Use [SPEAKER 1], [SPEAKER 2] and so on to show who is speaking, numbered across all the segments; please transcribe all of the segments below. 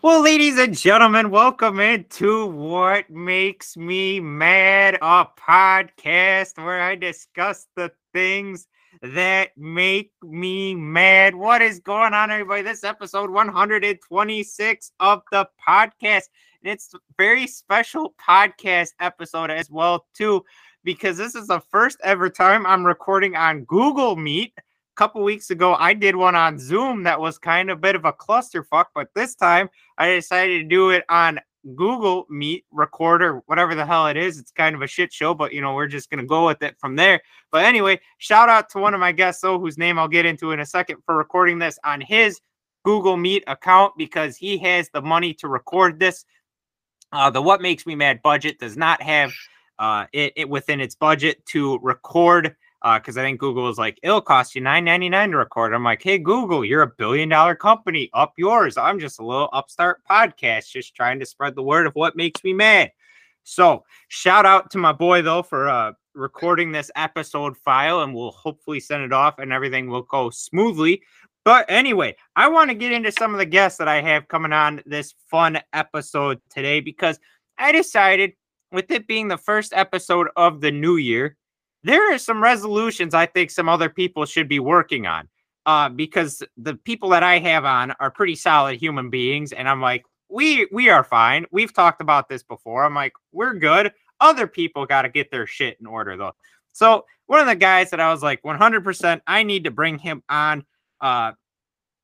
[SPEAKER 1] Well, ladies and gentlemen, welcome into What Makes Me Mad, a podcast where I discuss the things that make me mad. What is going on, everybody? This episode 126 of the podcast. And it's a very special podcast episode as well, too, because this is the first ever time I'm recording on Google Meet couple weeks ago, I did one on Zoom that was kind of a bit of a clusterfuck, but this time I decided to do it on Google Meet Recorder, whatever the hell it is. It's kind of a shit show, but you know, we're just gonna go with it from there. But anyway, shout out to one of my guests, though, whose name I'll get into in a second, for recording this on his Google Meet account because he has the money to record this. Uh, the What Makes Me Mad budget does not have uh, it, it within its budget to record because uh, I think Google was like, it'll cost you nine ninety nine to record. I'm like, hey Google, you're a billion dollar company, up yours. I'm just a little upstart podcast, just trying to spread the word of what makes me mad. So shout out to my boy though for uh, recording this episode file, and we'll hopefully send it off, and everything will go smoothly. But anyway, I want to get into some of the guests that I have coming on this fun episode today because I decided, with it being the first episode of the new year, there are some resolutions I think some other people should be working on. Uh, because the people that I have on are pretty solid human beings, and I'm like, we we are fine. We've talked about this before. I'm like, we're good. Other people got to get their shit in order though. So one of the guys that I was like, 100%, I need to bring him on, uh,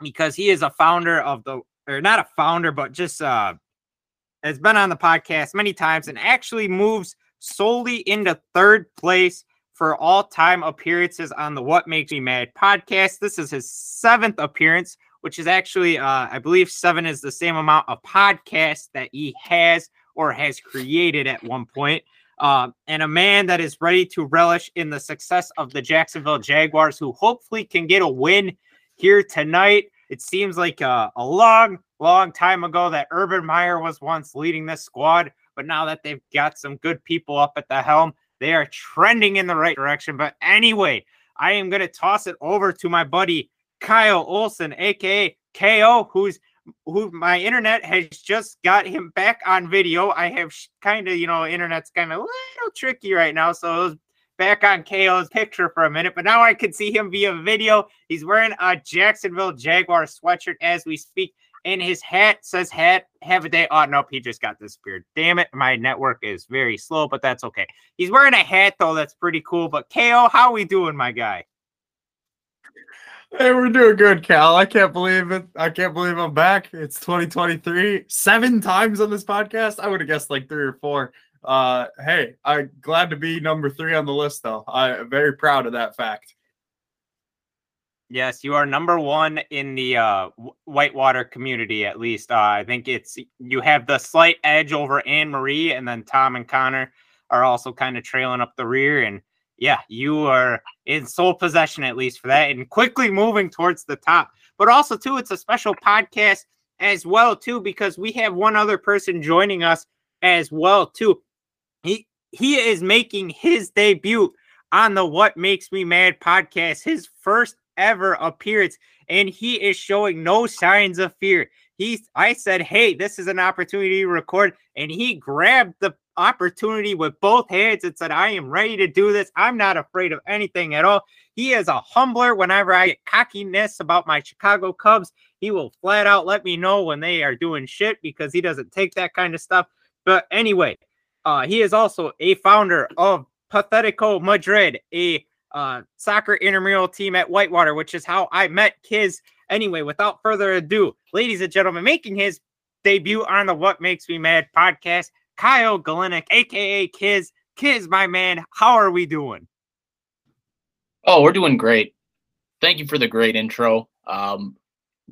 [SPEAKER 1] because he is a founder of the, or not a founder, but just uh, has been on the podcast many times and actually moves solely into third place for all time appearances on the What Makes Me Mad podcast. This is his seventh appearance, which is actually, uh, I believe, seven is the same amount of podcasts that he has or has created at one point. Uh, and a man that is ready to relish in the success of the Jacksonville Jaguars, who hopefully can get a win here tonight. It seems like a, a long, long time ago that Urban Meyer was once leading this squad, but now that they've got some good people up at the helm, they are trending in the right direction. But anyway, I am going to toss it over to my buddy Kyle Olson, aka KO, who's who my internet has just got him back on video. I have kind of, you know, internet's kind of a little tricky right now. So it was back on KO's picture for a minute, but now I can see him via video. He's wearing a Jacksonville Jaguar sweatshirt as we speak and his hat says hat have a day. Oh nope, he just got disappeared. Damn it, my network is very slow, but that's okay. He's wearing a hat though, that's pretty cool. But KO, how are we doing, my guy?
[SPEAKER 2] Hey, we're doing good, Cal. I can't believe it. I can't believe I'm back. It's 2023. Seven times on this podcast. I would have guessed like three or four. Uh, hey, I'm glad to be number three on the list, though. I'm very proud of that fact.
[SPEAKER 1] Yes, you are number one in the uh, whitewater community, at least. Uh, I think it's you have the slight edge over Anne Marie, and then Tom and Connor are also kind of trailing up the rear. And yeah, you are in sole possession, at least for that, and quickly moving towards the top. But also, too, it's a special podcast as well, too, because we have one other person joining us as well, too. He he is making his debut on the What Makes Me Mad podcast, his first ever appearance, and he is showing no signs of fear. He's I said, Hey, this is an opportunity to record, and he grabbed the opportunity with both hands and said, I am ready to do this. I'm not afraid of anything at all. He is a humbler whenever I get cockiness about my Chicago Cubs. He will flat out let me know when they are doing shit because he doesn't take that kind of stuff. But anyway, uh, he is also a founder of Pathetico Madrid, a uh, soccer intramural team at Whitewater, which is how I met Kyz. Anyway, without further ado, ladies and gentlemen, making his debut on the What Makes Me Mad podcast, Kyle Glainyk, aka Kyz. Kyz, my man, how are we doing?
[SPEAKER 3] Oh, we're doing great. Thank you for the great intro. Um,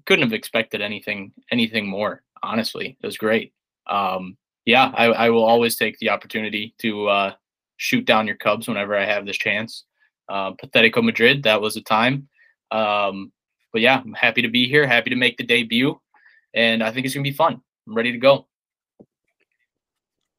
[SPEAKER 3] couldn't have expected anything anything more. Honestly, it was great. Um, yeah, I, I, will always take the opportunity to uh, shoot down your Cubs whenever I have this chance uh, Pathetico Madrid. That was the time. Um, but yeah, I'm happy to be here. Happy to make the debut, and I think it's gonna be fun. I'm ready to go.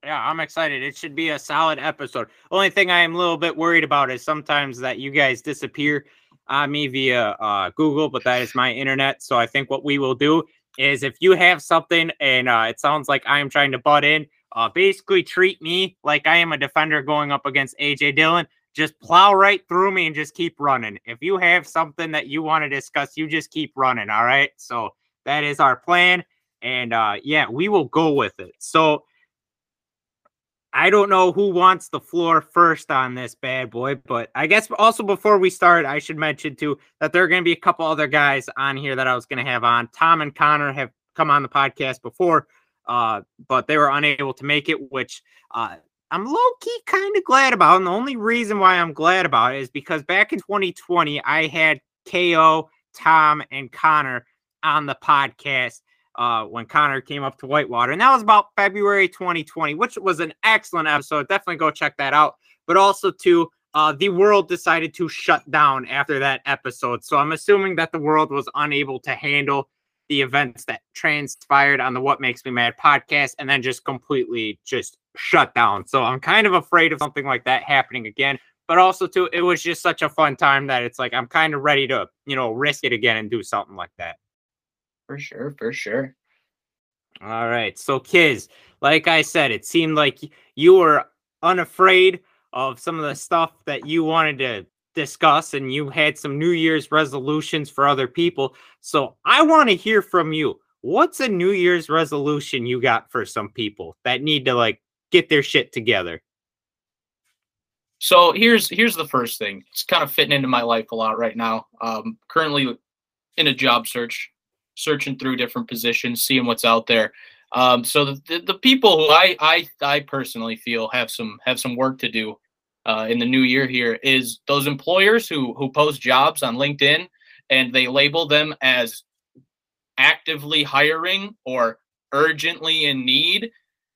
[SPEAKER 1] Yeah, I'm excited. It should be a solid episode. Only thing I am a little bit worried about is sometimes that you guys disappear on me via uh, Google, but that is my internet. So I think what we will do is if you have something and uh, it sounds like I am trying to butt in, uh, basically treat me like I am a defender going up against AJ Dillon. Just plow right through me and just keep running. If you have something that you want to discuss, you just keep running. All right. So that is our plan. And uh, yeah, we will go with it. So I don't know who wants the floor first on this bad boy, but I guess also before we start, I should mention too that there are going to be a couple other guys on here that I was going to have on. Tom and Connor have come on the podcast before, uh, but they were unable to make it, which uh, I'm low key kind of glad about. And the only reason why I'm glad about it is because back in 2020, I had KO, Tom, and Connor on the podcast uh, when Connor came up to Whitewater. And that was about February 2020, which was an excellent episode. Definitely go check that out. But also, too, uh, the world decided to shut down after that episode. So I'm assuming that the world was unable to handle the events that transpired on the What Makes Me Mad podcast and then just completely just shut down. So I'm kind of afraid of something like that happening again. But also, too, it was just such a fun time that it's like I'm kind of ready to, you know, risk it again and do something like that.
[SPEAKER 3] For sure, for sure.
[SPEAKER 1] All right. So, Kyz, like I said, it seemed like you were unafraid of some of the stuff that you wanted to discuss, and you had some New Year's resolutions for other people. So, I want to hear from you. What's a New Year's resolution you got for some people that need to like get their shit together?
[SPEAKER 3] So here's here's the first thing. It's kind of fitting into my life a lot right now. Um, currently in a job search, searching through different positions, seeing what's out there. Um, so the, the, the, people who I, I I personally feel have some have some work to do uh, in the new year here is those employers who who post jobs on LinkedIn and they label them as actively hiring or urgently in need,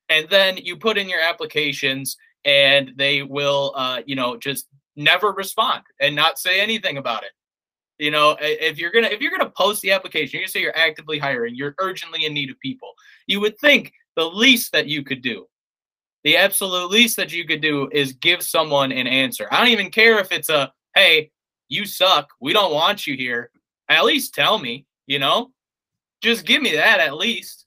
[SPEAKER 3] and then you put in your applications and they will uh, you know just never respond and not say anything about it you know, if you're gonna if you're gonna post the application, you're say you're actively hiring, you're urgently in need of people. You would think the least that you could do, the absolute least that you could do is give someone an answer. I don't even care if it's a hey, you suck, we don't want you here. At least tell me, you know? Just give me that at least.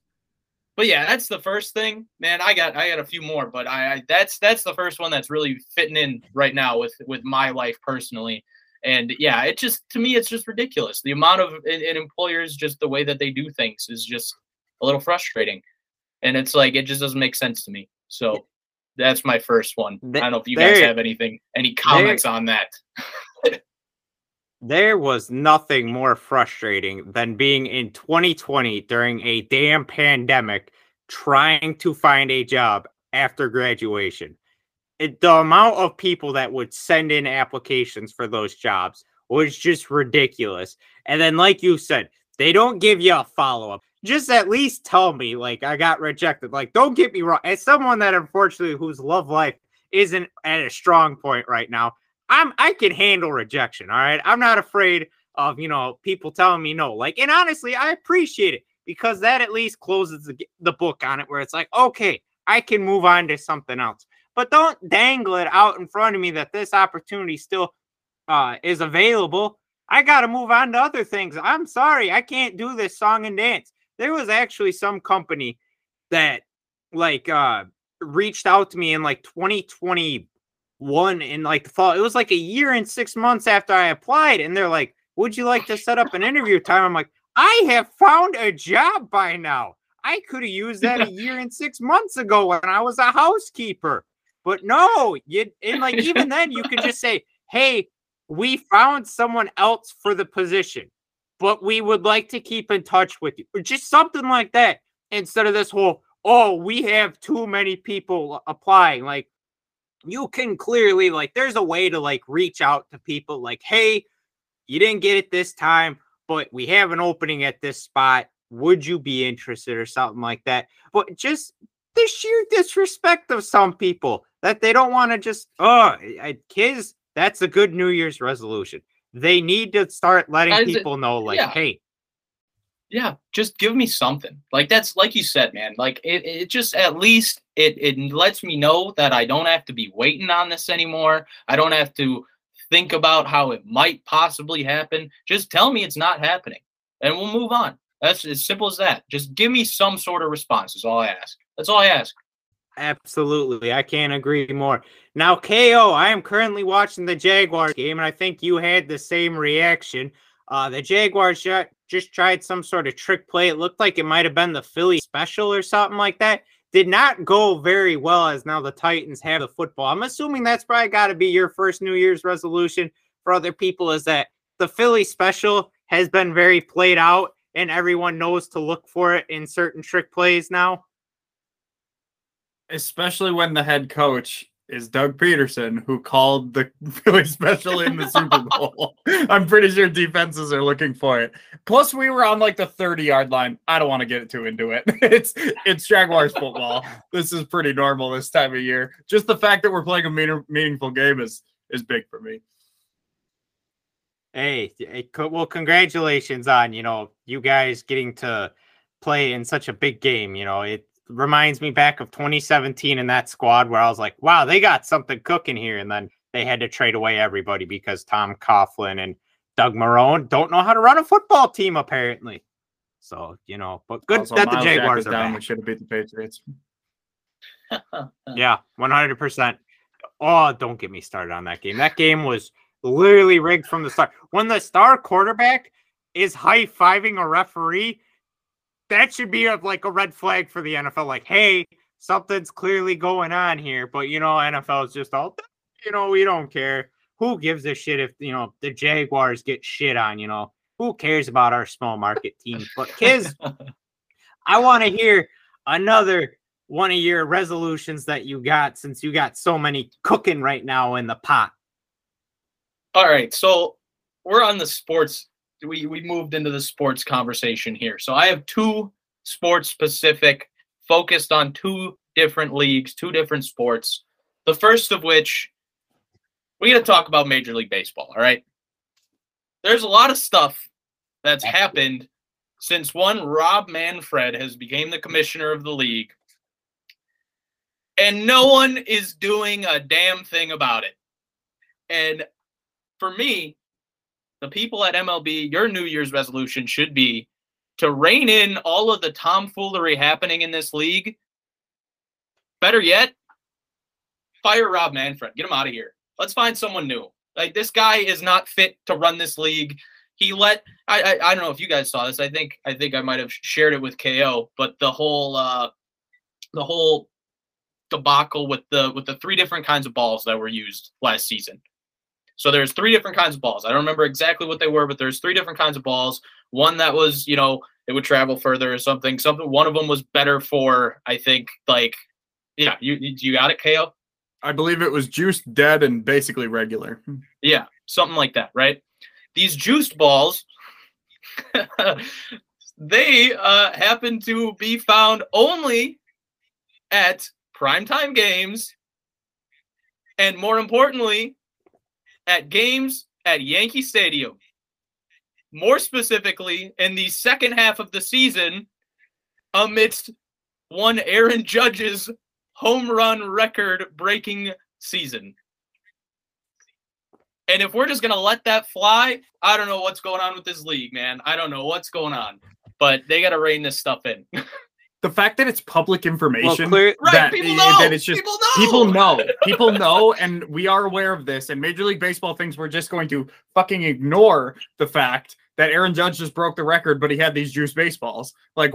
[SPEAKER 3] But yeah, that's the first thing. Man, I got I got a few more, but I, I that's that's the first one that's really fitting in right now with with my life personally and yeah, it just to me it's just ridiculous. The amount of and, and employers just the way that they do things is just a little frustrating, and it's like it just doesn't make sense to me. So that's my first one. I don't know if you guys have anything, any comments on that.
[SPEAKER 1] there was nothing more frustrating than being in 2020 during a damn pandemic trying to find a job after graduation it, the amount of people that would send in applications for those jobs was just ridiculous. And then, like you said, they don't give you a follow up. Just at least tell me, like, I got rejected. Like, don't get me wrong. As someone that unfortunately whose love life isn't at a strong point right now, I'm I can handle rejection. All right. I'm not afraid of, you know, people telling me no. Like, and honestly, I appreciate it because that at least closes the, the book on it where it's like, okay, I can move on to something else but don't dangle it out in front of me that this opportunity still uh, is available. I got to move on to other things. I'm sorry, I can't do this song and dance. There was actually some company that like uh reached out to me in like 2021 in like the fall. It was like a year and 6 months after I applied and they're like, "Would you like to set up an interview time?" I'm like, "I have found a job by now. I could have used that a year and 6 months ago when I was a housekeeper." But no, you and like even then you could just say, "Hey, we found someone else for the position, but we would like to keep in touch with you." Or just something like that instead of this whole, "Oh, we have too many people applying." Like you can clearly like there's a way to like reach out to people like, "Hey, you didn't get it this time, but we have an opening at this spot. Would you be interested or something like that?" But just the sheer disrespect of some people that they don't want to just oh kids that's a good new year's resolution they need to start letting As people it, know like yeah. hey
[SPEAKER 3] yeah just give me something like that's like you said man like it, it just at least it it lets me know that i don't have to be waiting on this anymore i don't have to think about how it might possibly happen just tell me it's not happening and we'll move on That's as simple as that. Just give me some sort of response. Is all I ask. That's all I ask.
[SPEAKER 1] Absolutely. I can't agree more. Now, KO, I am currently watching the Jaguars game, and I think you had the same reaction. Uh, the Jaguars just tried some sort of trick play. It looked like it might have been the Philly special or something like that. Did not go very well as now the Titans have the football. I'm assuming that's probably got to be your first New Year's resolution for other people is that the Philly special has been very played out and everyone knows to look for it in certain trick plays now.
[SPEAKER 2] Especially when the head coach is Doug Pederson, who called the Philly special in the Super Bowl. I'm pretty sure defenses are looking for it. Plus, we were on like the 30 yard line. I don't want to get too into it. It's it's Jaguars football. This is pretty normal this time of year. Just the fact that we're playing a mean, meaningful game is is big for me.
[SPEAKER 1] Hey, well, congratulations on you know you guys getting to play in such a big game. You know, it reminds me back of 2017 in that squad where I was like, wow, they got something cooking here, and then they had to trade away everybody because Tom Coughlin and Doug Marrone don't know how to run a football team apparently. So you know, but good also, that Myles the Jaguars are down.
[SPEAKER 2] We should have beat the Patriots.
[SPEAKER 1] yeah, 100. percent Oh, don't get me started on that game. That game was literally rigged from the start. When the star quarterback is high fiving a referee, that should be a, like a red flag for the NFL. Like, hey, something's clearly going on here. But you know, NFL is just all, you know, we don't care. Who gives a shit if you know the Jaguars get shit on? You know, who cares about our small market team? But Kyz, I want to hear another one of your resolutions that you got since you got so many cooking right now in the pot.
[SPEAKER 3] All right, so we're on the sports. We we moved into the sports conversation here. So I have two sports specific, focused on two different leagues, two different sports. The first of which we got to talk about Major League Baseball. All right, there's a lot of stuff that's happened since one Rob Manfred has became the commissioner of the league, and no one is doing a damn thing about it. And for me, the people at MLB, your New Year's resolution should be to rein in all of the tomfoolery happening in this league. Better yet, fire Rob Manfred. Get him out of here. Let's find someone new. Like this guy is not fit to run this league. He let I, I I, don't know if you guys saw this. I think I think I might have shared it with KO, but the whole uh the whole debacle with the with the three different kinds of balls that were used last season. So there's three different kinds of balls. I don't remember exactly what they were, but there's three different kinds of balls. One that was, you know, it would travel further or something. Something. One of them was better for, I think, like, yeah. You you got it, KO.
[SPEAKER 2] I believe it was juiced, dead, and basically regular.
[SPEAKER 3] Yeah, something like that, right? These juiced balls, they uh, happen to be found only at primetime games, and more importantly, at games at Yankee Stadium. More specifically, in the second half of the season, amidst one Aaron Judge's home run record breaking season. And if we're just going to let that fly, I don't know what's going on with this league, man. I don't know what's going on, but they got to rein this stuff in.
[SPEAKER 2] the fact that it's public information
[SPEAKER 3] well, clear,
[SPEAKER 2] that,
[SPEAKER 3] people know.
[SPEAKER 2] that it's just
[SPEAKER 3] people know.
[SPEAKER 2] people know people know and we are aware of this and major league baseball thinks we're just going to fucking ignore the fact that Aaron Judge just broke the record but he had these juice baseballs like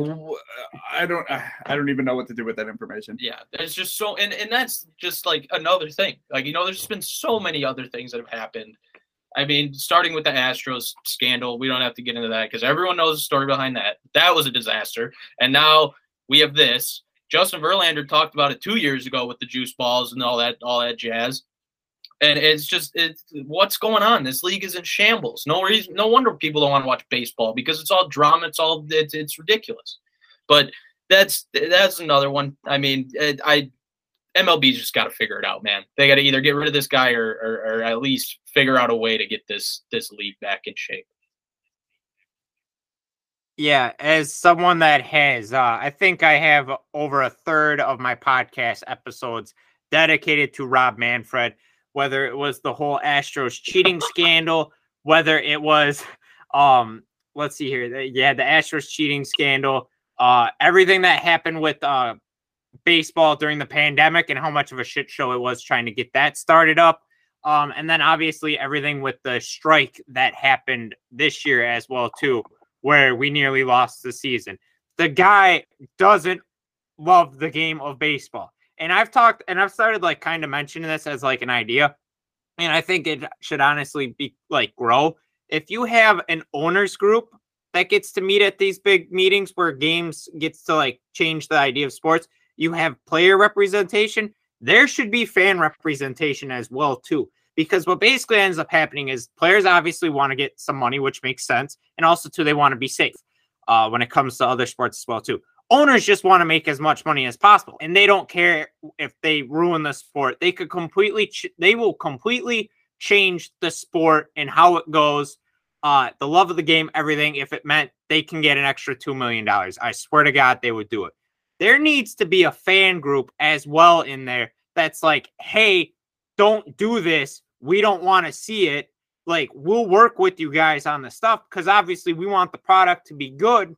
[SPEAKER 2] I don't I don't even know what to do with that information
[SPEAKER 3] yeah there's just so and and that's just like another thing like you know there's been so many other things that have happened I mean, starting with the Astros scandal, we don't have to get into that because everyone knows the story behind that. That was a disaster. And now we have this. Justin Verlander talked about it two years ago with the juice balls and all that, all that jazz. And it's just it's what's going on. This league is in shambles. No reason, no wonder people don't want to watch baseball because it's all drama. It's all it's, it's ridiculous. But that's that's another one. I mean, I MLB just got to figure it out, man. They got to either get rid of this guy or, or, or at least figure out a way to get this this league back in shape.
[SPEAKER 1] Yeah, as someone that has, uh, I think I have over a third of my podcast episodes dedicated to Rob Manfred, whether it was the whole Astros cheating scandal, whether it was um, let's see here. Yeah, the Astros cheating scandal, uh, everything that happened with uh, baseball during the pandemic and how much of a shit show it was trying to get that started up. Um, and then obviously everything with the strike that happened this year as well too, where we nearly lost the season. The guy doesn't love the game of baseball. And I've talked and I've started like kind of mentioning this as like an idea. And I think it should honestly be like grow. If you have an owners group that gets to meet at these big meetings where games gets to like change the idea of sports, you have player representation, there should be fan representation as well too. Because what basically ends up happening is players obviously want to get some money, which makes sense, and also too they want to be safe uh, when it comes to other sports as well too. Owners just want to make as much money as possible, and they don't care if they ruin the sport. They could completely, ch- they will completely change the sport and how it goes, uh, the love of the game, everything. If it meant they can get an extra two million dollars, I swear to God, they would do it there needs to be a fan group as well in there that's like, hey, don't do this. We don't want to see it. Like, we'll work with you guys on the stuff because obviously we want the product to be good.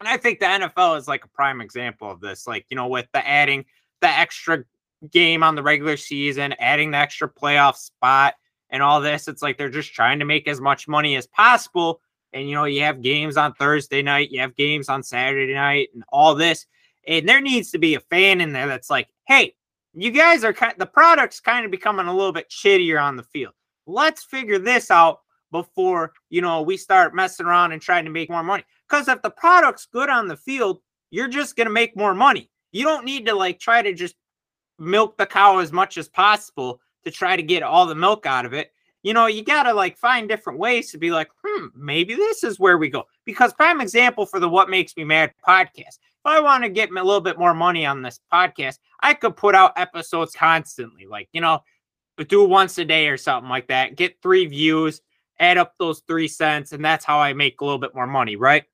[SPEAKER 1] And I think the NFL is like a prime example of this. Like, you know, with the adding the extra game on the regular season, adding the extra playoff spot and all this, it's like they're just trying to make as much money as possible. And, you know, you have games on Thursday night, you have games on Saturday night, and all this. And there needs to be a fan in there that's like, hey, you guys are kind the product's kind of becoming a little bit shittier on the field. Let's figure this out before you know we start messing around and trying to make more money. Because if the product's good on the field, you're just gonna make more money. You don't need to like try to just milk the cow as much as possible to try to get all the milk out of it. You know, you gotta like find different ways to be like, hmm, maybe this is where we go. Because prime example for the What Makes Me Mad podcast if I want to get a little bit more money on this podcast, I could put out episodes constantly, like, you know, do once a day or something like that, get three views, add up those three cents, and that's how I make a little bit more money, right?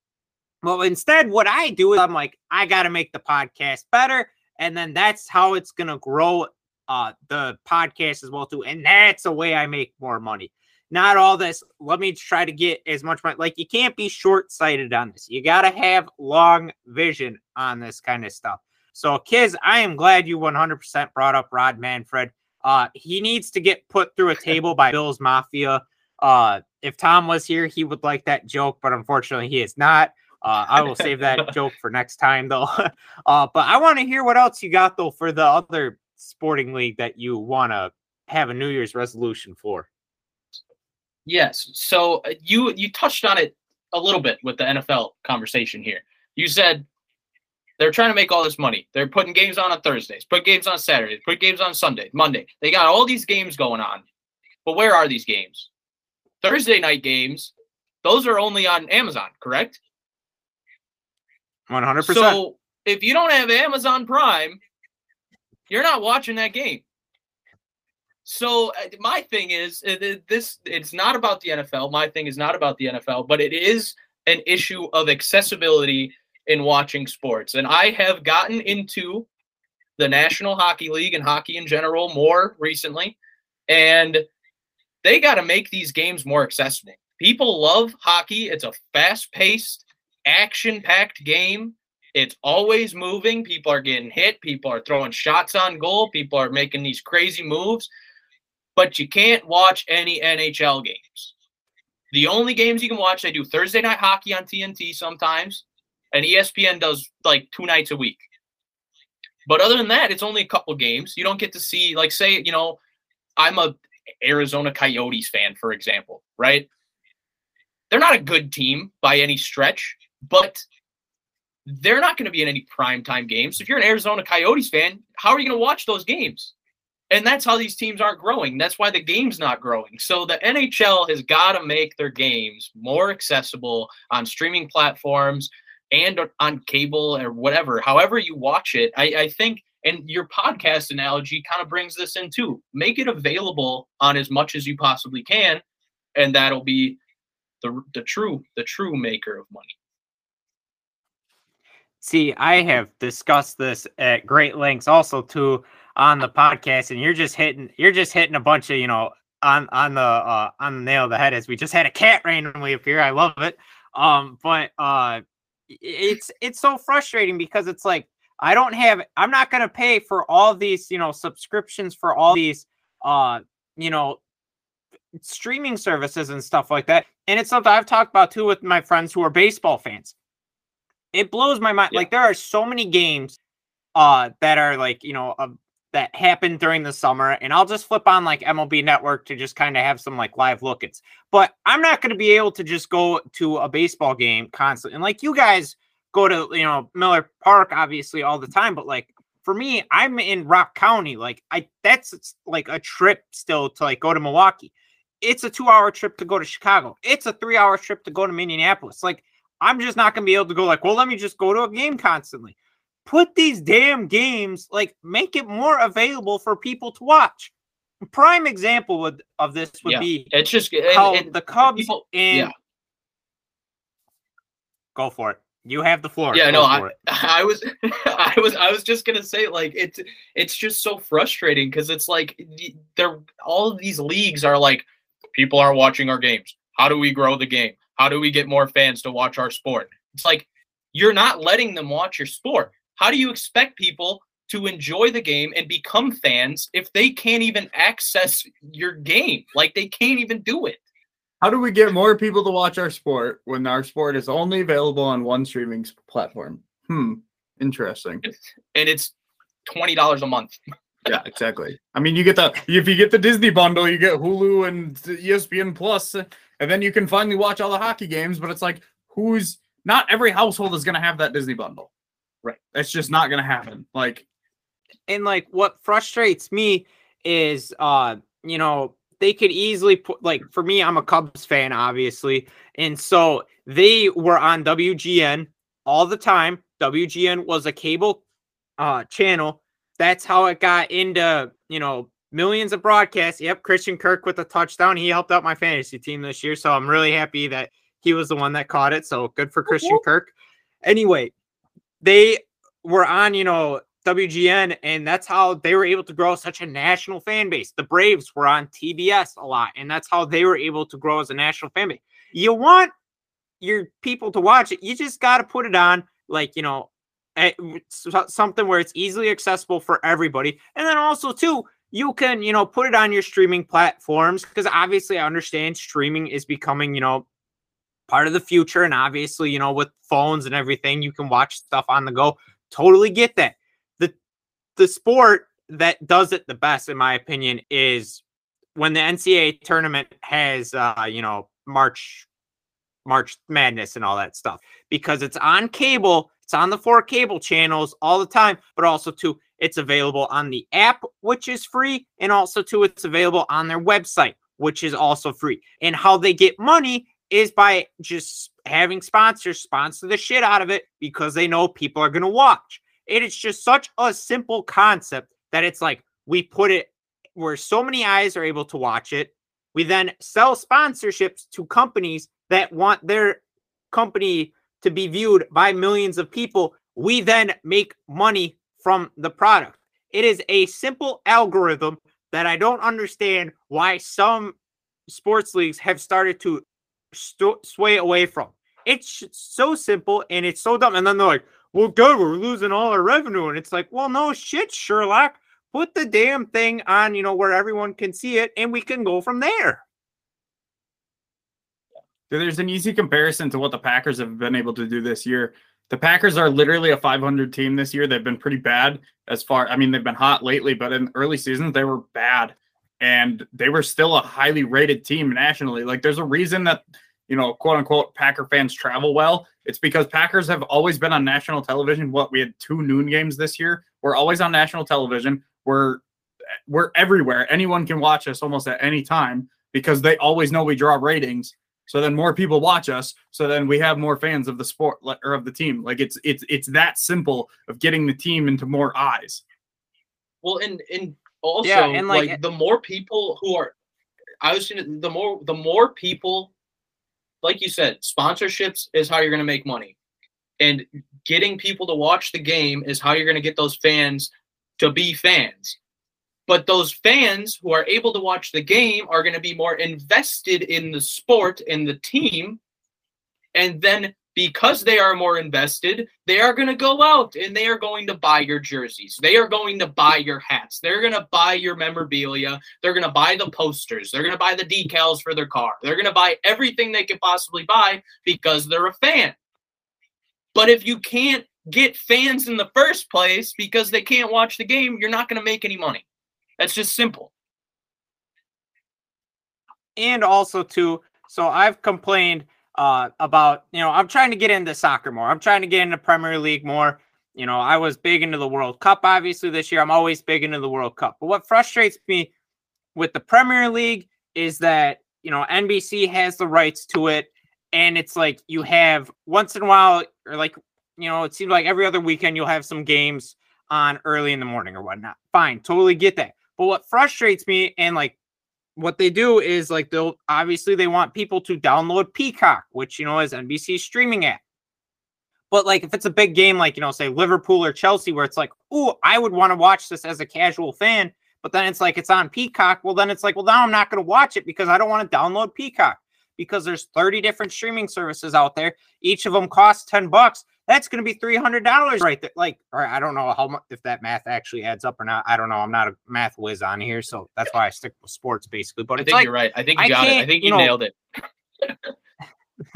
[SPEAKER 1] Well, instead, what I do is I'm like, I got to make the podcast better. And then that's how it's going to grow uh, the podcast as well, too. And that's a way I make more money not all this. Let me try to get as much money. Like you can't be short sighted on this. You got to have long vision on this kind of stuff. So, Kyz, I am glad you 100% brought up Rob Manfred. Uh, he needs to get put through a table by Bill's Mafia. Uh, if Tom was here, he would like that joke, but unfortunately, he is not. Uh, I will save that joke for next time, though. uh, but I want to hear what else you got, though, for the other sporting league that you want to have a New Year's resolution for.
[SPEAKER 3] Yes. So uh, you you touched on it a little bit with the NFL conversation here. You said they're trying to make all this money. They're putting games on on Thursdays, put games on Saturdays, put games on Sunday, Monday. They got all these games going on. But where are these games? Thursday night games, those are only on Amazon, correct?
[SPEAKER 1] 100%.
[SPEAKER 3] So if you don't have Amazon Prime, you're not watching that game. So uh, my thing is uh, this it's not about the NFL. My thing is not about the NFL, but it is an issue of accessibility in watching sports. And I have gotten into the National Hockey League and hockey in general more recently, and they got to make these games more accessible. People love hockey. It's a fast-paced, action-packed game. It's always moving. People are getting hit. People are throwing shots on goal. People are making these crazy moves but you can't watch any NHL games. The only games you can watch, they do Thursday night hockey on TNT sometimes, and ESPN does like two nights a week. But other than that, it's only a couple games. You don't get to see, like, say, you know, I'm a Arizona Coyotes fan, for example, right? They're not a good team by any stretch, but they're not going to be in any primetime games. If you're an Arizona Coyotes fan, how are you going to watch those games? And that's how these teams aren't growing. That's why the game's not growing. So the NHL has got to make their games more accessible on streaming platforms and on cable or whatever, however you watch it. I, I think, and your podcast analogy kind of brings this in too. Make it available on as much as you possibly can, and that'll be the the true the true maker of money.
[SPEAKER 1] See, I have discussed this at great lengths also too on the podcast, and you're just hitting you're just hitting a bunch of you know on on the uh, on the nail of the head as we just had a cat randomly appear. I love it. Um, but uh, it's it's so frustrating because it's like I don't have. I'm not gonna pay for all these, you know, subscriptions for all these, uh, you know, streaming services and stuff like that. And it's something I've talked about too with my friends who are baseball fans. It blows my mind.
[SPEAKER 3] Yeah.
[SPEAKER 1] Like there are so many games uh that are like, you know, uh, that happened during the summer and I'll just flip on like MLB network to just kind of have some like live look-ins. But I'm not going to be able to just go to a baseball game constantly. And like you guys go to, you know, Miller Park obviously all the time, but like for me, I'm in Rock County. Like I that's like a trip still to like go to Milwaukee it's a two hour trip to go to Chicago. It's a three hour trip to go to Minneapolis. Like, I'm just not going to be able to go, like, well, let me just go to a game constantly. Put these damn games, like, make it more available for people to watch. Prime example would, of this would
[SPEAKER 3] Yeah.
[SPEAKER 1] be
[SPEAKER 3] It's just
[SPEAKER 1] how
[SPEAKER 3] and
[SPEAKER 1] the Cubs
[SPEAKER 3] people-
[SPEAKER 1] and
[SPEAKER 3] yeah.
[SPEAKER 1] go for it. You have the floor.
[SPEAKER 3] Yeah,
[SPEAKER 1] Go
[SPEAKER 3] no, I,
[SPEAKER 1] it.
[SPEAKER 3] I was, I was, I was just gonna say, like, it's, it's just so frustrating because it's like they're all these leagues are like, people aren't watching our games. How do we grow the game? How do we get more fans to watch our sport? It's like you're not letting them watch your sport. How do you expect people to enjoy the game and become fans if they can't even access your game? Like they can't even do it.
[SPEAKER 2] How do we get more people to watch our sport when our sport is only available on one streaming platform? Hmm. Interesting.
[SPEAKER 3] And it's twenty dollars a month.
[SPEAKER 2] Yeah, exactly. I mean, you get the if you get the Disney bundle, you get Hulu and ESPN Plus, and then you can finally watch all the hockey games. But it's like, who's not every household is going to have that Disney bundle,
[SPEAKER 3] Right.
[SPEAKER 2] It's just not going to happen. Like,
[SPEAKER 1] and like what frustrates me is uh you know they could easily put like for me i'm a cubs fan obviously. And so they were on wgn all the time. Wgn was a cable uh channel. That's how it got into you know millions of broadcasts. Yep christian kirk with a touchdown. He helped out my fantasy team this year. So i'm really happy that he was the one that caught it. So good for christian kirk. Anyway they were on you know WGN, and that's how they were able to grow such a national fan base. The Braves were on TBS a lot, and that's how they were able to grow as a national fan base. You want your people to watch it, you just got to put it on, like, you know, something where it's easily accessible for everybody. And then also, too, you can, you know, put it on your streaming platforms because obviously I understand streaming is becoming, you know, part of the future. And obviously, you know, with phones and everything, you can watch stuff on the go. Totally get that the the sport that does it the best, in my opinion, is when the NCAA tournament has uh, you know, March March Madness and all that stuff. Because it's on cable, it's on the four cable channels all the time, but also too, it's available on the app, which is free, and also too, it's available on their website, which is also free. And how they get money is by just having sponsors sponsor the shit out of it because they know people are going to watch. It is just such a simple concept that it's like we put it where so many eyes are able to watch it. We then sell sponsorships to companies that want their company to be viewed by millions of people. We then make money from the product. It is a simple algorithm that I don't understand why some sports leagues have started to st- sway away from. It's so simple and it's so dumb. And then they're like, well, good, we're losing all our revenue. And it's like, well, no shit, Sherlock. Put the damn thing on, you know, where everyone can see it and we can go from there.
[SPEAKER 2] there's an easy comparison to what the Packers have been able to do this year. The Packers are literally a 500 team this year. They've been pretty bad as far. I mean, they've been hot lately, but in early seasons they were bad, and they were still a highly rated team nationally. Like, there's a reason that you know, quote unquote, Packer fans travel well. It's because Packers have always been on national television. What we had two noon games this year. We're always on national television. We're we're everywhere. Anyone can watch us almost at any time because they always know we draw ratings. So then more people watch us. So then we have more fans of the sport or of the team. Like it's it's it's that simple of getting the team into more eyes.
[SPEAKER 3] Well, and and also yeah,
[SPEAKER 1] and, like,
[SPEAKER 3] like, the more people who are, I was saying the more the more people, like you said, sponsorships is how you're going to make money, and getting people to watch the game is how you're going to get those fans to be fans. But those fans who are able to watch the game are going to be more invested in the sport and the team, And then because they are more invested, they are going to go out and they are going to buy your jerseys. They are going to buy your hats. They're going to buy your memorabilia. They're going to buy the posters. They're going to buy the decals for their car. They're going to buy everything they could possibly buy because they're a fan. But if you can't get fans in the first place because they can't watch the game, you're not going to make any money. That's just simple.
[SPEAKER 1] And also, too, so I've complained uh, about, you know, I'm trying to get into soccer more. I'm trying to get into Premier League more. You know, I was big into the World Cup, obviously, this year. I'm always big into the World Cup. But what frustrates me with the Premier League is that, you know, NBC has the rights to it. And it's like you have once in a while, or like, you know, it seems like every other weekend you'll have some games on early in the morning or whatnot. Fine, totally get that. But what frustrates me and like what they do is like they'll obviously they want people to download Peacock, which you know is NBC's streaming app. But like if it's a big game, like you know, say Liverpool or Chelsea, where it's like, oh, I would want to watch this as a casual fan, but then it's like it's on Peacock. Well, then it's like, well, now I'm not going to watch it because I don't want to download Peacock because there's 30 different streaming services out there. Each of them costs 10 bucks that's going to be $300 right there. Like, or I don't know how much, if that math actually adds up or not. I don't know. I'm not a math whiz on here. So that's why I stick with sports basically. But
[SPEAKER 3] I think
[SPEAKER 1] like,
[SPEAKER 3] you're right. I think you I got it. I think you, you know, nailed it.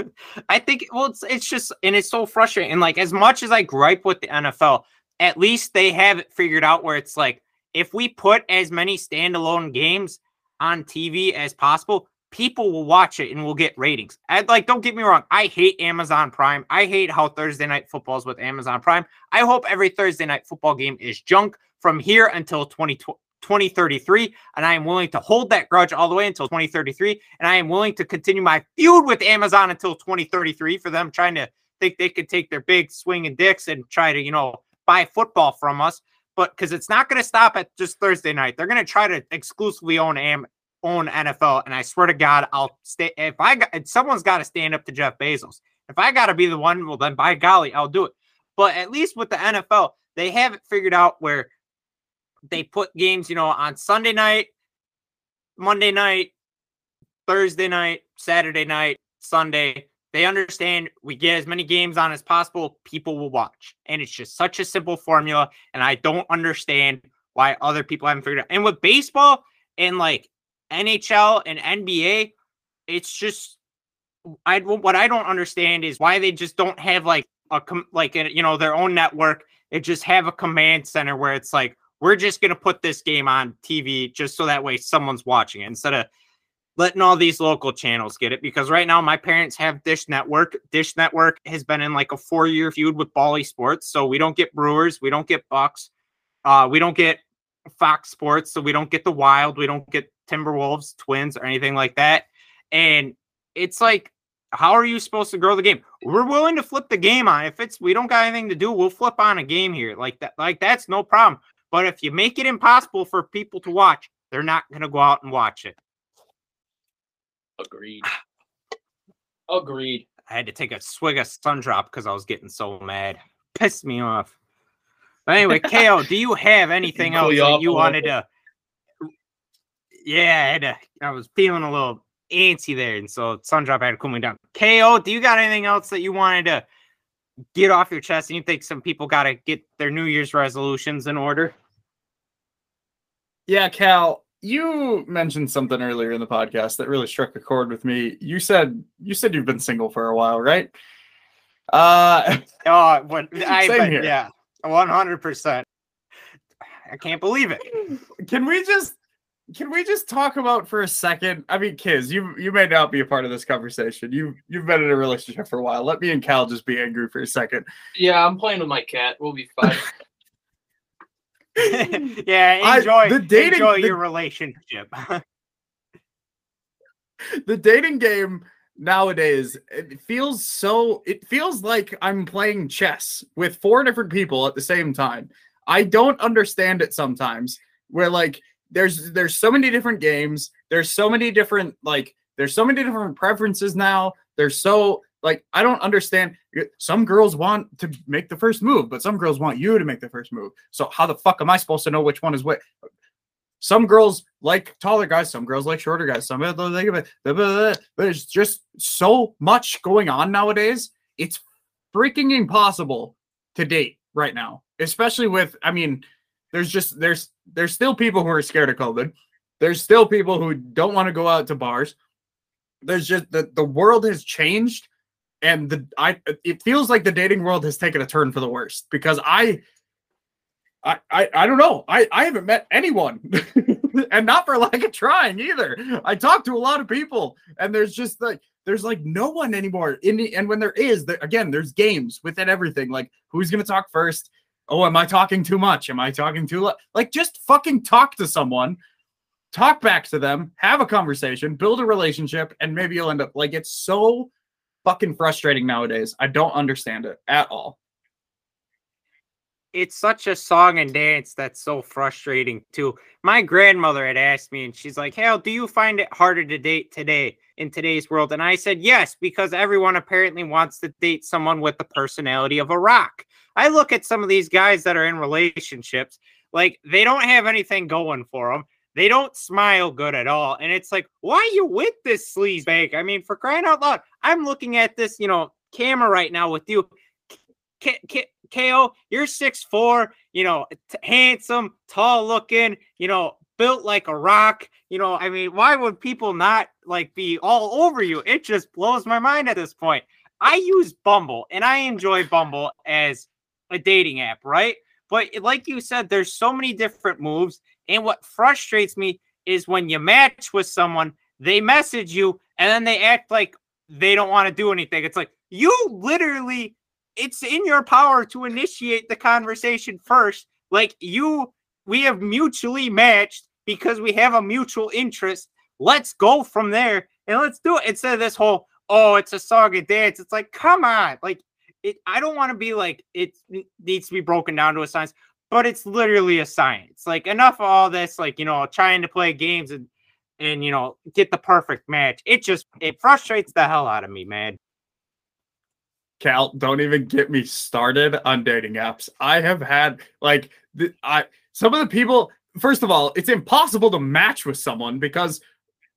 [SPEAKER 1] I think, well, it's, it's just, and it's so frustrating. And like, as much as I gripe with the NFL, at least they have it figured out where it's like, if we put as many standalone games on TV as possible, people will watch it and will get ratings. And like, don't get me wrong, I hate Amazon Prime. I hate how Thursday night football is with Amazon Prime. I hope every Thursday night football game is junk from here until 20, 2033. And I am willing to hold that grudge all the way until 2033. And I am willing to continue my feud with Amazon until 2033 for them trying to think they could take their big swinging dicks and try to, you know, buy football from us. But because it's not going to stop at just Thursday night, they're going to try to exclusively own Am- own NFL. And I swear to God, I'll stay. If I got, someone's got to stand up to Jeff Bezos. If I got to be the one, well, then by golly, I'll do it. But at least with the NFL, they have it figured out where they put games, you know, on Sunday night, Monday night, Thursday night, Saturday night, Sunday. They understand we get as many games on as possible, people will watch. And it's just such a simple formula. And I don't understand why other people haven't figured out. And with baseball and like NHL and NBA, it's just I what I don't understand is why they just don't have like a like a, you know their own network. They just have a command center where it's like we're just gonna put this game on TV just so that way someone's watching it instead of letting all these local channels get it. Because right now my parents have Dish Network. Dish Network has been in like a four year feud with Bally Sports, so we don't get Brewers, we don't get Bucks, uh, we don't get Fox Sports, so we don't get the Wild, we don't get Timberwolves, Twins, or anything like that. And it's like, how are you supposed to grow the game? We're willing to flip the game on. If it's we don't got anything to do, we'll flip on a game here. Like that, like that's no problem. But if you make it impossible for people to watch, they're not gonna go out and watch it.
[SPEAKER 3] Agreed. Agreed.
[SPEAKER 1] I had to take a swig of sun drop because I was getting so mad. Pissed me off. But anyway, KO, do you have anything else that you wanted to yeah, I, had to, I was feeling a little antsy there, and so Sundrop had to cool me down. KO, do you got anything else that you wanted to get off your chest? And you think some people got to get their New Year's resolutions in order?
[SPEAKER 2] Yeah, Cal, you mentioned something earlier in the podcast that really struck a chord with me. You said you said you've been single for a while, right?
[SPEAKER 1] Uh oh, what I same here. yeah, one hundred percent. I can't believe it.
[SPEAKER 2] Can we just can we just talk about for a second? I mean, Kyz, you you may not be a part of this conversation. You you've been in a relationship for a while. Let me and Cal just be angry for a second.
[SPEAKER 3] Yeah, I'm playing with my cat. We'll be fine.
[SPEAKER 1] yeah, enjoy I, the dating, enjoy the, your relationship.
[SPEAKER 2] the dating game nowadays it feels so it feels like I'm playing chess with four different people at the same time. I don't understand it sometimes. Where like there's there's so many different games. There's so many different like there's so many different preferences now. There's so like I don't understand. Some girls want to make the first move, but some girls want you to make the first move. So how the fuck am I supposed to know which one is what? Some girls like taller guys, some girls like shorter guys, some of them but there's just so much going on nowadays. It's freaking impossible to date right now, especially with, I mean, there's just, there's, there's still people who are scared of COVID. There's still people who don't want to go out to bars. There's just the, the world has changed and the I it feels like the dating world has taken a turn for the worst because I I I, I don't know. I, I haven't met anyone and not for lack of trying either. I talk to a lot of people and there's just like there's like no one anymore in the, and when there is there, again there's games within everything like who's gonna talk first oh am i talking too much am i talking too lo-? like just fucking talk to someone talk back to them have a conversation build a relationship and maybe you'll end up like it's so fucking frustrating nowadays. I don't understand it at all.
[SPEAKER 1] It's such a song and dance that's so frustrating too. My grandmother had asked me, and she's like, Hal, do you find it harder to date today in today's world? And I said, Yes, because everyone apparently wants to date someone with the personality of a rock. I look at some of these guys that are in relationships, like they don't have anything going for them. They don't smile good at all. And it's like, why are you with this sleazebag? I mean, for crying out loud, I'm looking at this, you know, camera right now with you. K- K- KO, you're six four, you know, t- handsome, tall looking, you know, built like a rock. You know, I mean, why would people not like be all over you? It just blows my mind at this point. I use Bumble and I enjoy Bumble as a dating app, right? But like you said, there's so many different moves and what frustrates me is when you match with someone, they message you and then they act like they don't want to do anything. It's like you literally, it's in your power to initiate the conversation first. Like you, we have mutually matched because we have a mutual interest. Let's go from there and let's do it instead of this whole, oh, it's a and dance. It's like, come on. Like, it, I don't want to be like it needs to be broken down to a science but it's literally a science. Like enough of all this, like you know, trying to play games and and you know get the perfect match. It just it frustrates the hell out of me, man.
[SPEAKER 2] Cal, don't even get me started on dating apps. I have had like the, I some of the people. First of all, it's impossible to match with someone because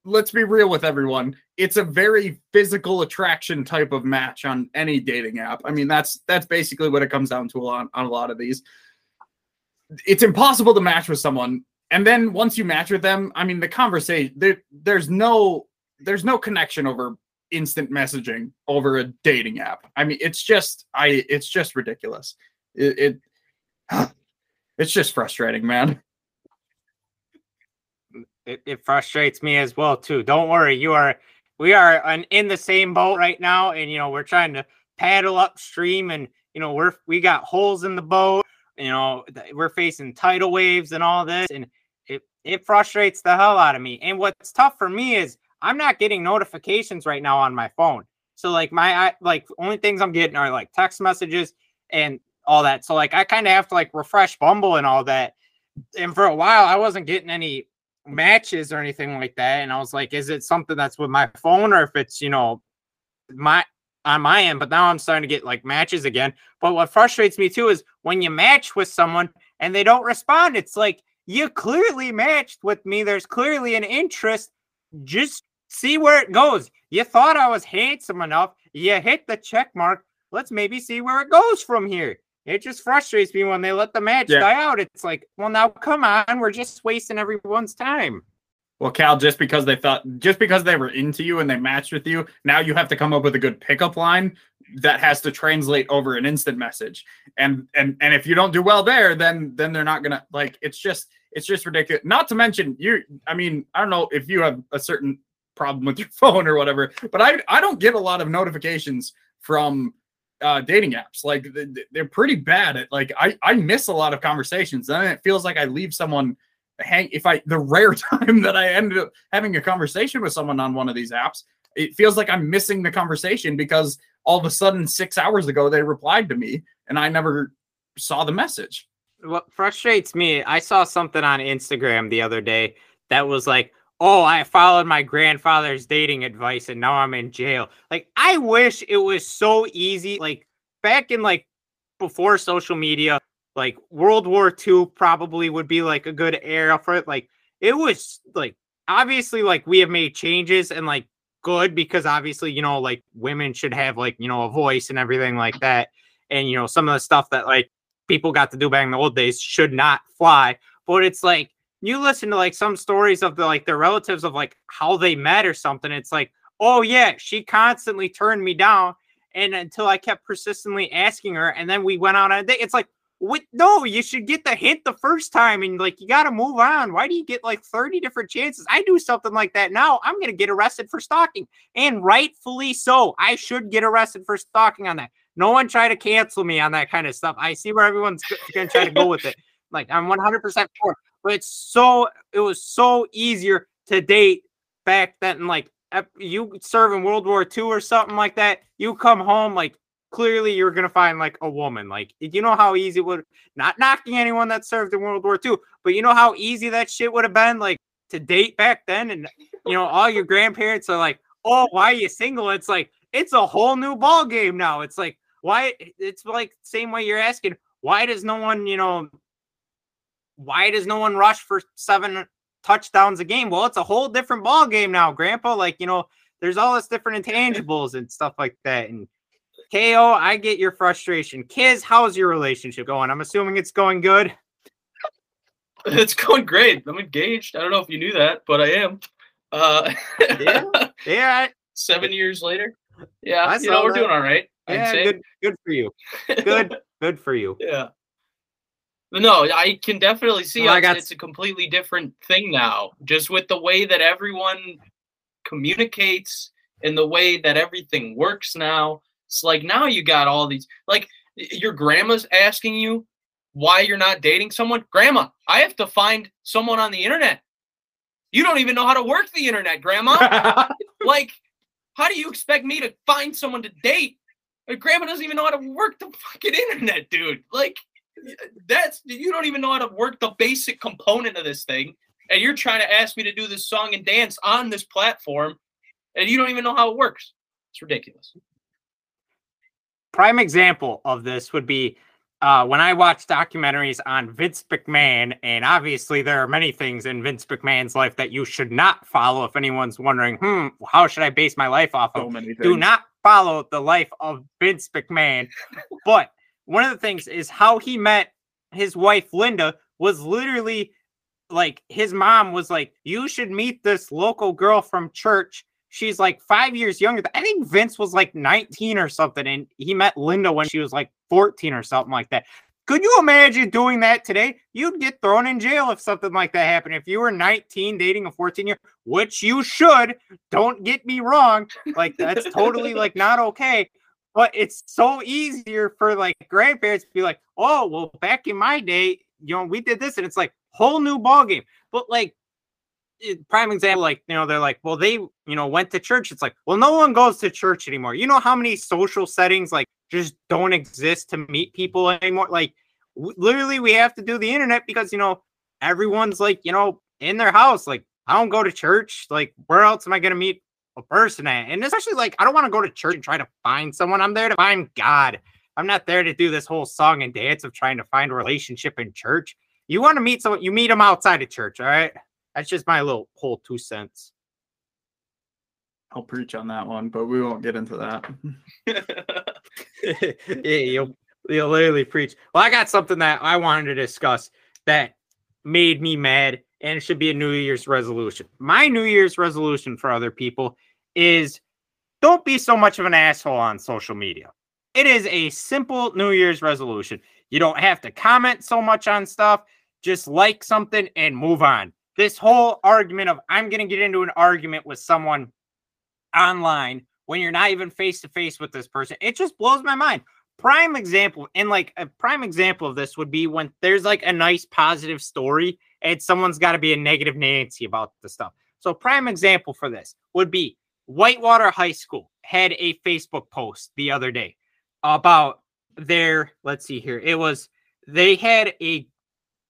[SPEAKER 2] let's be real with everyone. It's a very physical attraction type of match on any dating app. I mean, that's that's basically what it comes down to lot on a lot of these it's impossible to match with someone and then once you match with them i mean the conversation there, there's no there's no connection over instant messaging over a dating app. I mean it's just i it's just ridiculous. It, it it's just frustrating man.
[SPEAKER 1] It, it frustrates me as well too. Don't worry you are we are an, in the same boat right now and you know we're trying to paddle upstream and you know we're we got holes in the boat you know, we're facing tidal waves and all this, and it it frustrates the hell out of me. And what's tough for me is I'm not getting notifications right now on my phone. So like my I, like only things I'm getting are like text messages and all that. So like I kind of have to like refresh Bumble and all that. And for a while I wasn't getting any matches or anything like that. And I was like, is it something that's with my phone or if it's you know my on my end, but now I'm starting to get like matches again. But what frustrates me too is when you match with someone and they don't respond, it's like you clearly matched with me. There's clearly an interest. Just see where it goes. You thought I was handsome enough. You hit the check mark. Let's maybe see where it goes from here. It just frustrates me when they let the match yeah. die out. It's like, well, now come on, we're just wasting everyone's time.
[SPEAKER 2] Well, Cal, just because they thought, just because they were into you and they matched with you, now you have to come up with a good pickup line that has to translate over an instant message. And and and if you don't do well there, then then they're not gonna like. It's just it's just ridiculous. Not to mention you. I mean, I don't know if you have a certain problem with your phone or whatever, but I I don't get a lot of notifications from uh, dating apps. Like they're pretty bad at like I I miss a lot of conversations. and it feels like I leave someone hang if I the rare time that I ended up having a conversation with someone on one of these apps, it feels like I'm missing the conversation because all of a sudden six hours ago they replied to me and I never saw the message.
[SPEAKER 1] What frustrates me, I saw something on Instagram the other day that was like, oh, I followed my grandfather's dating advice and now I'm in jail. Like, I wish it was so easy. Like, back in like before social media, like World War II probably would be like a good era for it. Like it was like obviously like we have made changes and like good because obviously you know like women should have like you know a voice and everything like that and you know some of the stuff that like people got to do back in the old days should not fly. But it's like you listen to like some stories of the like their relatives of like how they met or something it's like oh yeah she constantly turned me down and until i kept persistently asking her and then we went on a date. It's like what? No you should get the hint the first time and like you got to move on. Why do you get like 30 different chances? I do something like that now i'm gonna get arrested for stalking. And rightfully so i should get arrested for stalking on that no one try to cancel me on that kind of stuff i see where everyone's gonna try to go with it like i'm 100% for but it's so it was so easier to date back then like you serve in world war ii or something like that you come home like clearly you're gonna find like a woman. Like you know how easy it would not knocking anyone that served in World War II, but you know how easy that shit would have been like to date back then, and you know all your grandparents are like, oh, why are you single? It's like it's a whole new ball game now. It's like why it's like same way you're asking why does no one you know why does no one rush for seven touchdowns a game? Well, it's a whole different ball game now, Grandpa. Like you know, there's all this different intangibles and stuff like that, and KO, I get your frustration. Kyz, how's your relationship going? I'm assuming it's going good.
[SPEAKER 3] It's going great. I'm engaged. I don't know if you knew that, but I am. Uh,
[SPEAKER 1] yeah, yeah.
[SPEAKER 3] Seven years later. Yeah, you know we're that. doing all right.
[SPEAKER 1] Yeah, good. Good for you. Good. good for you.
[SPEAKER 3] Yeah. No, I can definitely see well, got... it's a completely different thing now. Just with the way that everyone communicates and the way that everything works now. It's like now you got all these like your grandma's asking you why you're not dating someone. Grandma, I have to find someone on the internet. You don't even know how to work the internet, grandma. like, how do you expect me to find someone to date? My grandma doesn't even know how to work the fucking internet, dude. Like, that's you don't even know how to work the basic component of this thing. And you're trying to ask me to do this song and dance on this platform, and you don't even know how it works. It's ridiculous
[SPEAKER 1] prime example of this would be uh, when I watch documentaries on Vince McMahon, and obviously there are many things in Vince McMahon's life that you should not follow. If anyone's wondering, hmm, how should I base my life off of? So Do not follow the life of Vince McMahon. but one of the things is how he met his wife Linda was literally like his mom was like, "You should meet this local girl from church." she's like five years younger. I think Vince was like 19 or something, and he met Linda when she was like 14 or something like that. Could you imagine doing that today? You'd get thrown in jail if something like that happened. If you were 19 dating a 14 year, which you should, don't get me wrong. Like that's totally like not okay. But it's so easier for like grandparents to be like, oh, well, back in my day, you know, we did this, and it's like whole new ball game. But like prime example, like you know, they're like, well, they you know went to church. It's like, well, no one goes to church anymore. You know how many social settings like just don't exist to meet people anymore? Like, w- literally, we have to do the internet because you know everyone's like you know in their house. Like, I don't go to church. Like, where else am I gonna meet a person at? And especially like, I don't want to go to church and try to find someone. I'm there to find God. I'm not there to do this whole song and dance of trying to find a relationship in church. You want to meet someone, you meet them outside of church, all right? That's just my little whole two cents.
[SPEAKER 2] I'll preach on that one, but we won't get into that.
[SPEAKER 1] yeah, you'll you'll literally preach. Well, I got something that I wanted to discuss that made me mad, and it should be a New Year's resolution. My New Year's resolution for other people is don't be so much of an asshole on social media. It is a simple New Year's resolution. You don't have to comment so much on stuff. Just like something and move on this whole argument of I'm going to get into an argument with someone online when you're not even face to face with this person, it just blows my mind. Prime example, and like a prime example of this would be when there's like a nice positive story and someone's got to be a negative Nancy about the stuff. So, prime example for this would be Whitewater High School had a Facebook post the other day about their, let's see here, it was they had a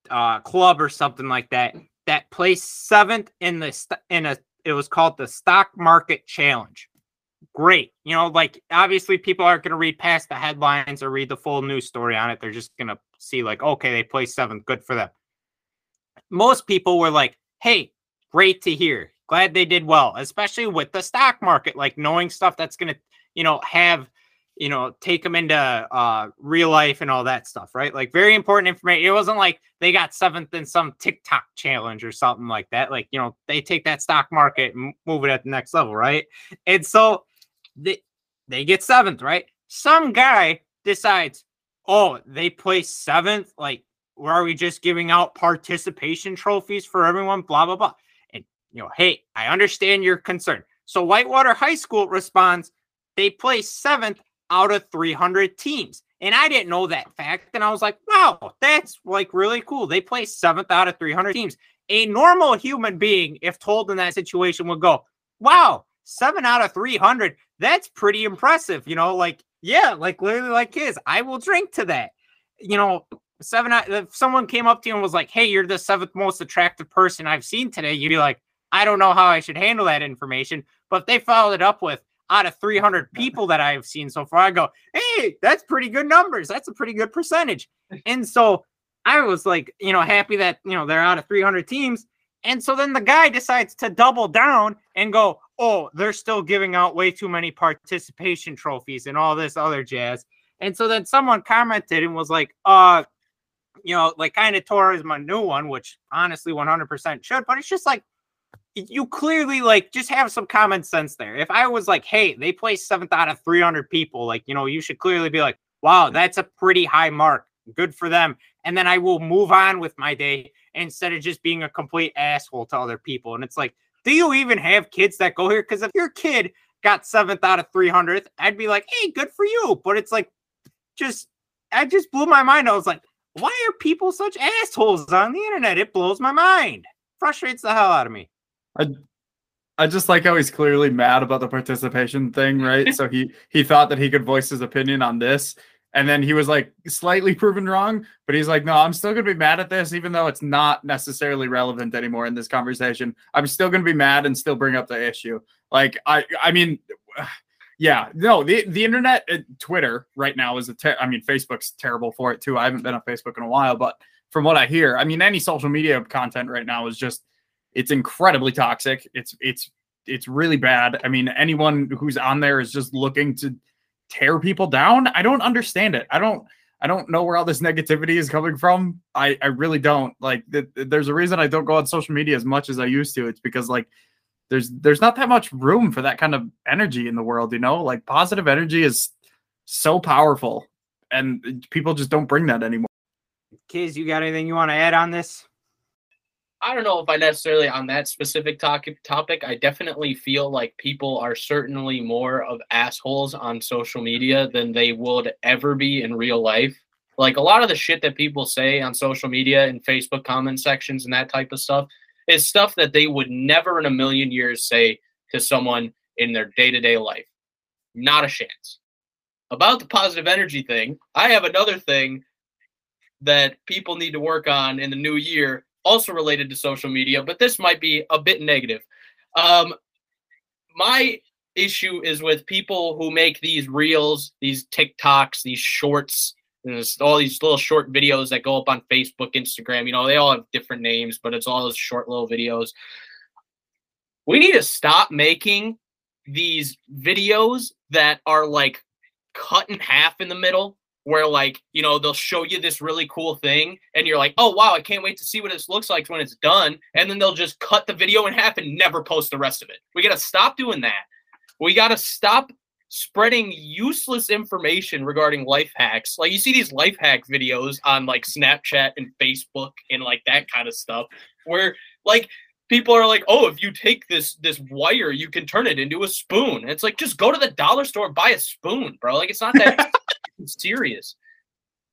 [SPEAKER 1] uh, club or something like that that placed seventh in the st- in a it was called the stock market challenge. Great. You know, like obviously people aren't going to read past the headlines or read the full news story on it. They're just going to see like, okay, they placed seventh. Good for them. Most people were like, hey, great to hear. Glad they did well, especially with the stock market, like knowing stuff that's going to, you know, have, you know, take them into uh, real life and all that stuff, right? Like very important information. It wasn't like they got seventh in some TikTok challenge or something like that. Like, you know, they take that stock market and move it at the next level, right? And so they, they get seventh, right? Some guy decides, oh, they place seventh. Like, where are we just giving out participation trophies for everyone? Blah, blah, blah And you know, hey, I understand your concern. So Whitewater High School responds, they placed seventh out of 300 teams. And I didn't know that fact. And I was like, wow, that's like really cool. They play seventh out of 300 teams. A normal human being, if told in that situation, would go, wow, seven out of 300. That's pretty impressive. You know, like, yeah, like literally like kids. I will drink to that. You know, seven, if someone came up to you and was like, hey, you're the seventh most attractive person I've seen today, you'd be like, I don't know how I should handle that information. But they followed it up with out of 300 people that I've seen so far, I go, hey, that's pretty good numbers. That's a pretty good percentage. And so I was like, you know, happy that, you know, they're out of 300 teams. And so then the guy decides to double down and go, oh, they're still giving out way too many participation trophies and all this other jazz. And so then someone commented and was like, uh, you know, like kind of tore is my new one, which honestly 100% should, but it's just like, you clearly like just have some common sense there. If I was like, hey, they placed seventh out of 300 people, like, you know, you should clearly be like, wow, that's a pretty high mark. Good for them. And then I will move on with my day instead of just being a complete asshole to other people. And it's like, do you even have kids that go here? Because if your kid got seventh out of 300th, I'd be like, hey, good for you. But it's like, just, I just blew my mind. I was like, why are people such assholes on the internet? It blows my mind. Frustrates the hell out of me.
[SPEAKER 2] I I just like how he's clearly mad about the participation thing, right? so he he thought that he could voice his opinion on this, and then he was like slightly proven wrong. But he's like, no, I'm still gonna be mad at this, even though it's not necessarily relevant anymore in this conversation. I'm still gonna be mad and still bring up the issue. Like I I mean. Yeah, no, the the internet, uh, Twitter right now is a. Ter- I mean, Facebook's terrible for it too. I haven't been on Facebook in a while, but from what I hear, I mean, any social media content right now is just it's incredibly toxic. It's it's it's really bad. I mean, anyone who's on there is just looking to tear people down. I don't understand it. I don't I don't know where all this negativity is coming from. I I really don't. Like th- there's a reason I don't go on social media as much as I used to. It's because like there's there's not that much room for that kind of energy in the world, you know? Like positive energy is so powerful and people just don't bring that anymore.
[SPEAKER 1] Kyz, you got anything you want to add on this?
[SPEAKER 3] I don't know if I necessarily on that specific topic topic. I definitely feel like people are certainly more of assholes on social media than they would ever be in real life. Like a lot of the shit that people say on social media and Facebook comment sections and that type of stuff is stuff that they would never in a million years say to someone in their day-to-day life. Not a chance. About the positive energy thing, I have another thing that people need to work on in the new year also related to social media, but this might be a bit negative. Um, my issue is with people who make these reels, these TikToks, these shorts, all these little short videos that go up on Facebook, Instagram. You know, they all have different names, but it's all those short little videos. We need to stop making these videos that are like cut in half in the middle where like you know they'll show you this really cool thing and you're like oh wow i can't wait to see what this looks like when it's done and then they'll just cut the video in half and never post the rest of it. We got to stop doing that. We got to stop spreading useless information regarding life hacks. Like you see these life hack videos on like snapchat and facebook and like that kind of stuff where like people are like oh if you take this this wire you can turn it into a spoon. It's like just go to the dollar store buy a spoon bro. Like it's not that serious.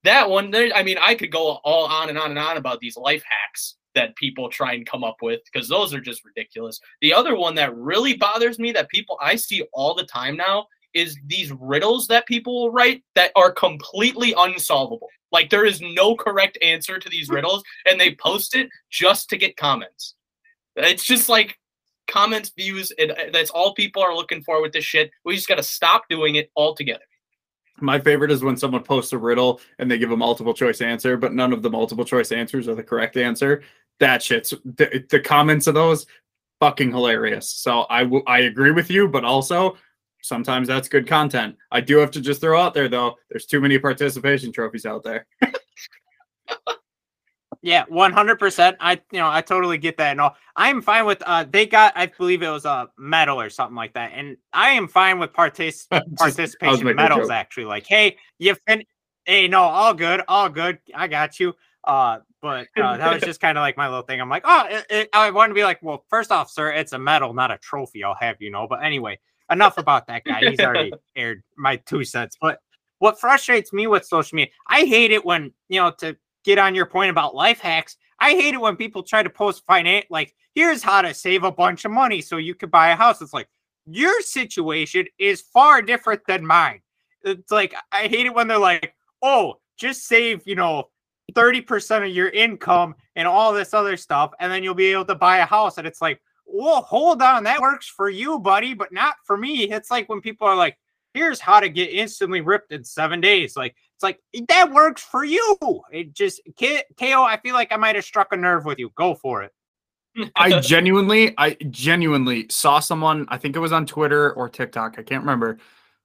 [SPEAKER 3] That one, I mean, I could go all on and on and on about these life hacks that people try and come up with because those are just ridiculous. The other one that really bothers me that people I see all the time now is these riddles that people will write that are completely unsolvable. Like there is no correct answer to these riddles, and they post it just to get comments. It's just like comments, views, and uh, that's all people are looking for with this shit. We just got to stop doing it altogether.
[SPEAKER 2] My favorite is when someone posts a riddle and they give a multiple choice answer, but none of the multiple choice answers are the correct answer. that shit's the, the comments of those fucking hilarious. So I w- I agree with you, but also sometimes that's good content. I do have to just throw out there though, there's too many participation trophies out there.
[SPEAKER 1] Yeah, one hundred percent. I you know I totally get that and all. I'm fine with uh they got I believe it was a medal or something like that, and I am fine with partic- participation medals. Actually, like hey, you fin hey no all good all good I got you. Uh, but uh, that was just kind of like my little thing. I'm like oh it, it, I want to be like well first off sir it's a medal not a trophy I'll have you know. But anyway, enough about that guy. He's already aired my two cents. But what frustrates me with social media, I hate it when you know to get on your point about life hacks. I hate it when people try to post finance like here's how to save a bunch of money so you could buy a house. It's like your situation is far different than mine. It's like I hate it when they're like, "Oh, just save, you know, 30% of your income and all this other stuff and then you'll be able to buy a house." And it's like, "Well, hold on, that works for you, buddy, but not for me." It's like when people are like, "Here's how to get instantly ripped in 7 days." Like it's like that works for you. It just K- KO, I feel like I might have struck a nerve with you. Go for it.
[SPEAKER 2] I genuinely, I genuinely saw someone, I think it was on Twitter or TikTok, I can't remember,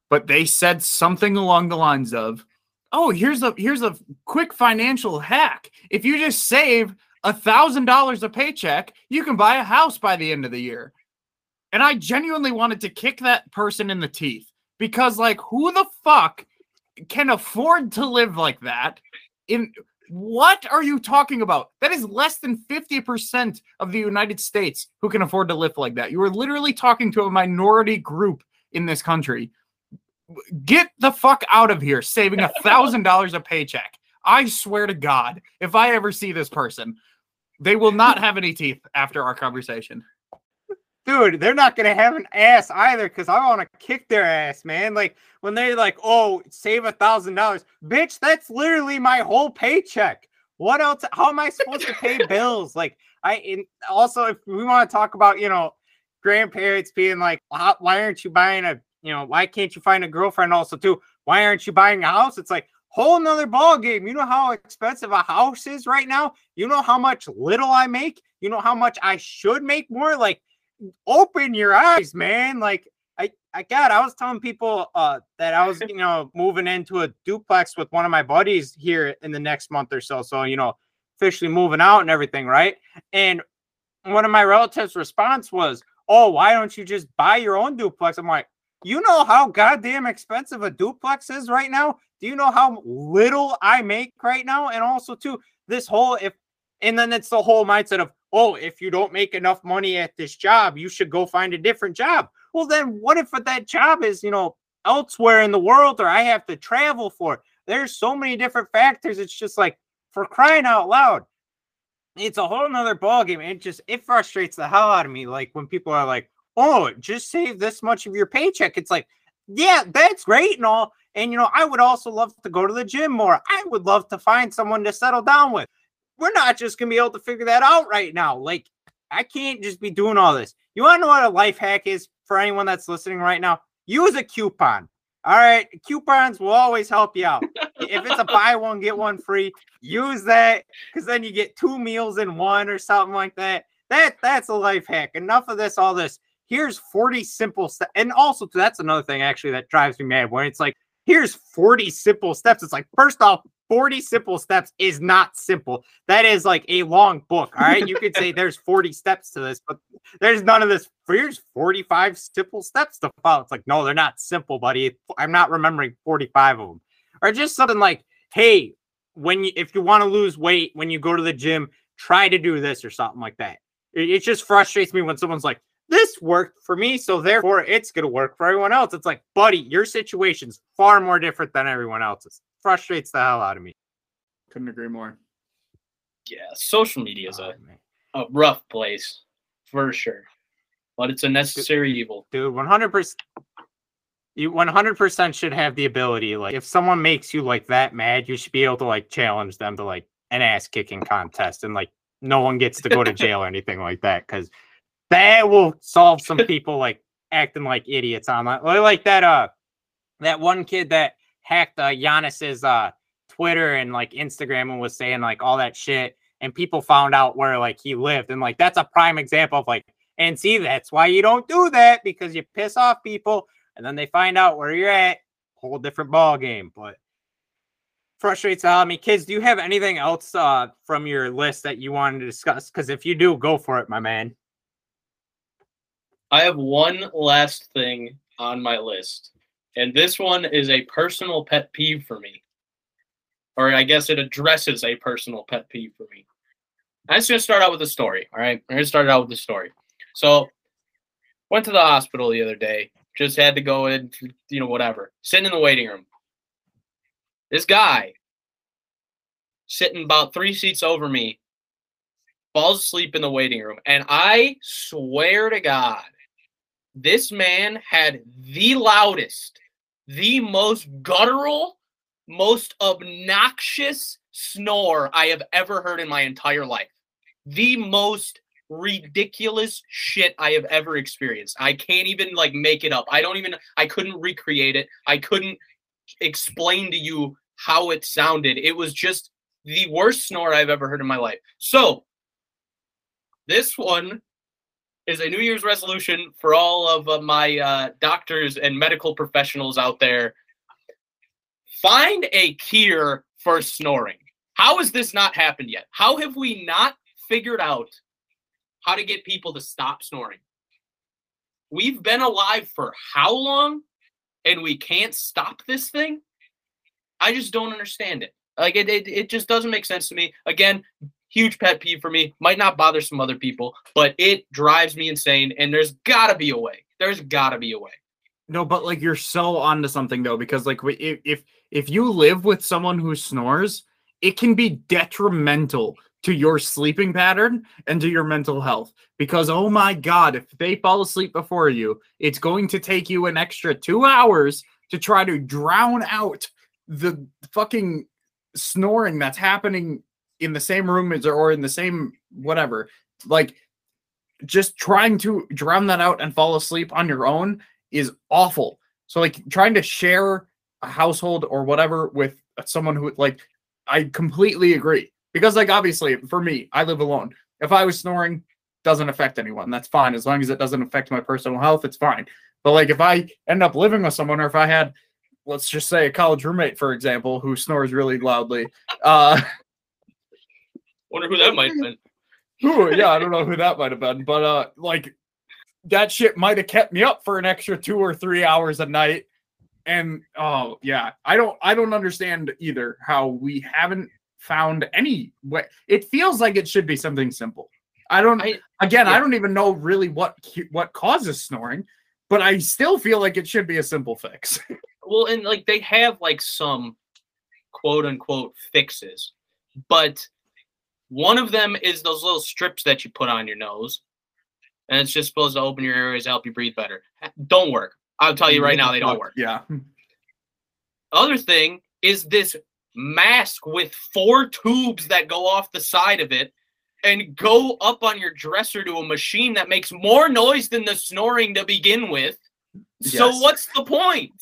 [SPEAKER 2] but they said something along the lines of, "Oh, here's a here's a quick financial hack. If you just save a thousand dollars a paycheck, you can buy a house by the end of the year." And I genuinely wanted to kick that person in the teeth because, like, who the fuck can afford to live like that? In what are you talking about? That is less than 50% of the United States who can afford to live like that. You are literally talking to a minority group in this country. Get the fuck out of here, saving a thousand dollars a paycheck. I swear to God, if I ever see this person, they will not have any teeth after our conversation.
[SPEAKER 1] Dude, they're not gonna have an ass either because I want to kick their ass, man. Like when they're like, "Oh, save a thousand dollars, bitch." That's literally my whole paycheck. What else? How am I supposed to pay bills? Like, I and also if we want to talk about, you know, grandparents being like, "Why aren't you buying a, you know, why can't you find a girlfriend?" Also, too, why aren't you buying a house? It's like whole nother ball game. You know how expensive a house is right now. You know how much little I make. You know how much I should make more. Like open your eyes, man. Like I, I got. I was telling people uh, that I was, you know, moving into a duplex with one of my buddies here in the next month or so. So you know, officially moving out and everything, right? And one of my relatives' response was, "Oh, why don't you just buy your own duplex?" I'm like, "You know how goddamn expensive a duplex is right now? Do you know how little I make right now? And also, too, this whole if, and then it's the whole mindset of." Oh, if you don't make enough money at this job, you should go find a different job. Well, then what if that job is, you know, elsewhere in the world or I have to travel for it? There's so many different factors. It's just like for crying out loud. It's a whole nother ballgame. It just it frustrates the hell out of me. Like when people are like, oh, just save this much of your paycheck. It's like, yeah, that's great and all. And you know, I would also love to go to the gym more. I would love to find someone to settle down with we're not just gonna be able to figure that out right now. Like, I can't just be doing all this. You want to know what a life hack is for anyone that's listening right now? Use a coupon. All right, coupons will always help you out. if it's a buy one get one free, use that because then you get two meals in one or something like that. That that's a life hack. Enough of this, all this. Here's 40 simple steps. And also, that's another thing actually that drives me mad when it's like, here's 40 simple steps. It's like, first off, 40 simple steps is not simple. That is like a long book. All right. You could say there's 40 steps to this, but there's none of this. Here's 45 simple steps to follow. It's like, no, they're not simple, buddy. I'm not remembering 45 of them. Or just something like, hey, when you if you want to lose weight when you go to the gym, try to do this or something like that. It, it just frustrates me when someone's like, this worked for me, so therefore it's gonna work for everyone else. It's like, buddy, your situation's far more different than everyone else's frustrates the hell out of me.
[SPEAKER 2] Couldn't agree more.
[SPEAKER 3] Yeah, social media is
[SPEAKER 1] Oh,
[SPEAKER 3] a, a rough place for sure, but it's a necessary evil.
[SPEAKER 1] Dude, 100%. You 100% should have the ability. Like, if someone makes you like that mad, you should be able to like challenge them to like an ass kicking contest and like no one gets to go to jail or anything like that because that will solve some people like acting like idiots online. Like that, uh, that one kid that hacked uh, Giannis's uh Twitter and like Instagram and was saying like all that shit. and people found out where like he lived. And like that's a prime example of like, and see, that's why you don't do that because you piss off people and then they find out where you're at. Whole different ball game. But frustrates out of me. Kyz, do you have anything else uh, from your list that you wanted to discuss? Because if you do, go for it, my man.
[SPEAKER 3] I have one last thing on my list, and this one is a personal pet peeve for me. Or I guess it addresses a personal pet peeve for me. I'm just gonna start out with a story. All right, I'm gonna start out with the story. So, went to the hospital the other day. Just had to go in, you know, whatever. Sitting in the waiting room. This guy, sitting about three seats over me, falls asleep in the waiting room, and I swear to God, this man had the loudest, the most guttural, most obnoxious snore I have ever heard in my entire life. The most ridiculous shit I have ever experienced. I can't even like make it up. I don't even I couldn't recreate it. I couldn't explain to you how it sounded. It was just the worst snore I've ever heard in my life. So, this one is a New Year's resolution for all of uh, my uh, doctors and medical professionals out there. Find a cure for snoring. How has this not happened yet? How have we not figured out how to get people to stop snoring? We've been alive for how long and we can't stop this thing? I just don't understand it. Like it, it, it just doesn't make sense to me. Again, huge pet peeve for me. Might not bother some other people, but it drives me insane. And there's got to be a way. There's got to be a way.
[SPEAKER 2] No, but like you're so onto something though, because like if if if you live with someone who snores, it can be detrimental to your sleeping pattern and to your mental health. Because oh my god, if they fall asleep before you, it's going to take you an extra two hours to try to drown out the fucking snoring that's happening in the same room as or in the same whatever. Like just trying to drown that out and fall asleep on your own is awful. So like trying to share a household or whatever with someone who like i completely agree. Because like obviously for me i live alone. If i was snoring doesn't affect anyone. That's fine. As long as it doesn't affect my personal health it's fine. But like if i end up living with someone or if i had let's just say a college roommate for example who snores really loudly uh
[SPEAKER 3] Wonder who that might have been.
[SPEAKER 2] Ooh, yeah, I don't know who that might have been, but uh, like that shit might have kept me up for an extra two or three hours a night. And oh yeah, I don't, I don't understand either how we haven't found any way. It feels like it should be something simple. I don't.
[SPEAKER 3] I-
[SPEAKER 2] again,
[SPEAKER 3] yeah.
[SPEAKER 2] I don't even know really what what causes snoring, but I still feel like it should be a simple fix.
[SPEAKER 3] Well, and like they have like some quote unquote fixes, but one of them is those little strips that you put on your nose, and it's just supposed to open your areas, help you breathe better. Don't work. I'll tell you right now, they don't work.
[SPEAKER 2] Yeah.
[SPEAKER 3] Other thing is this mask with four tubes that go off the side of it and go up on your dresser to a machine that makes more noise than the snoring to begin with. So what's the point?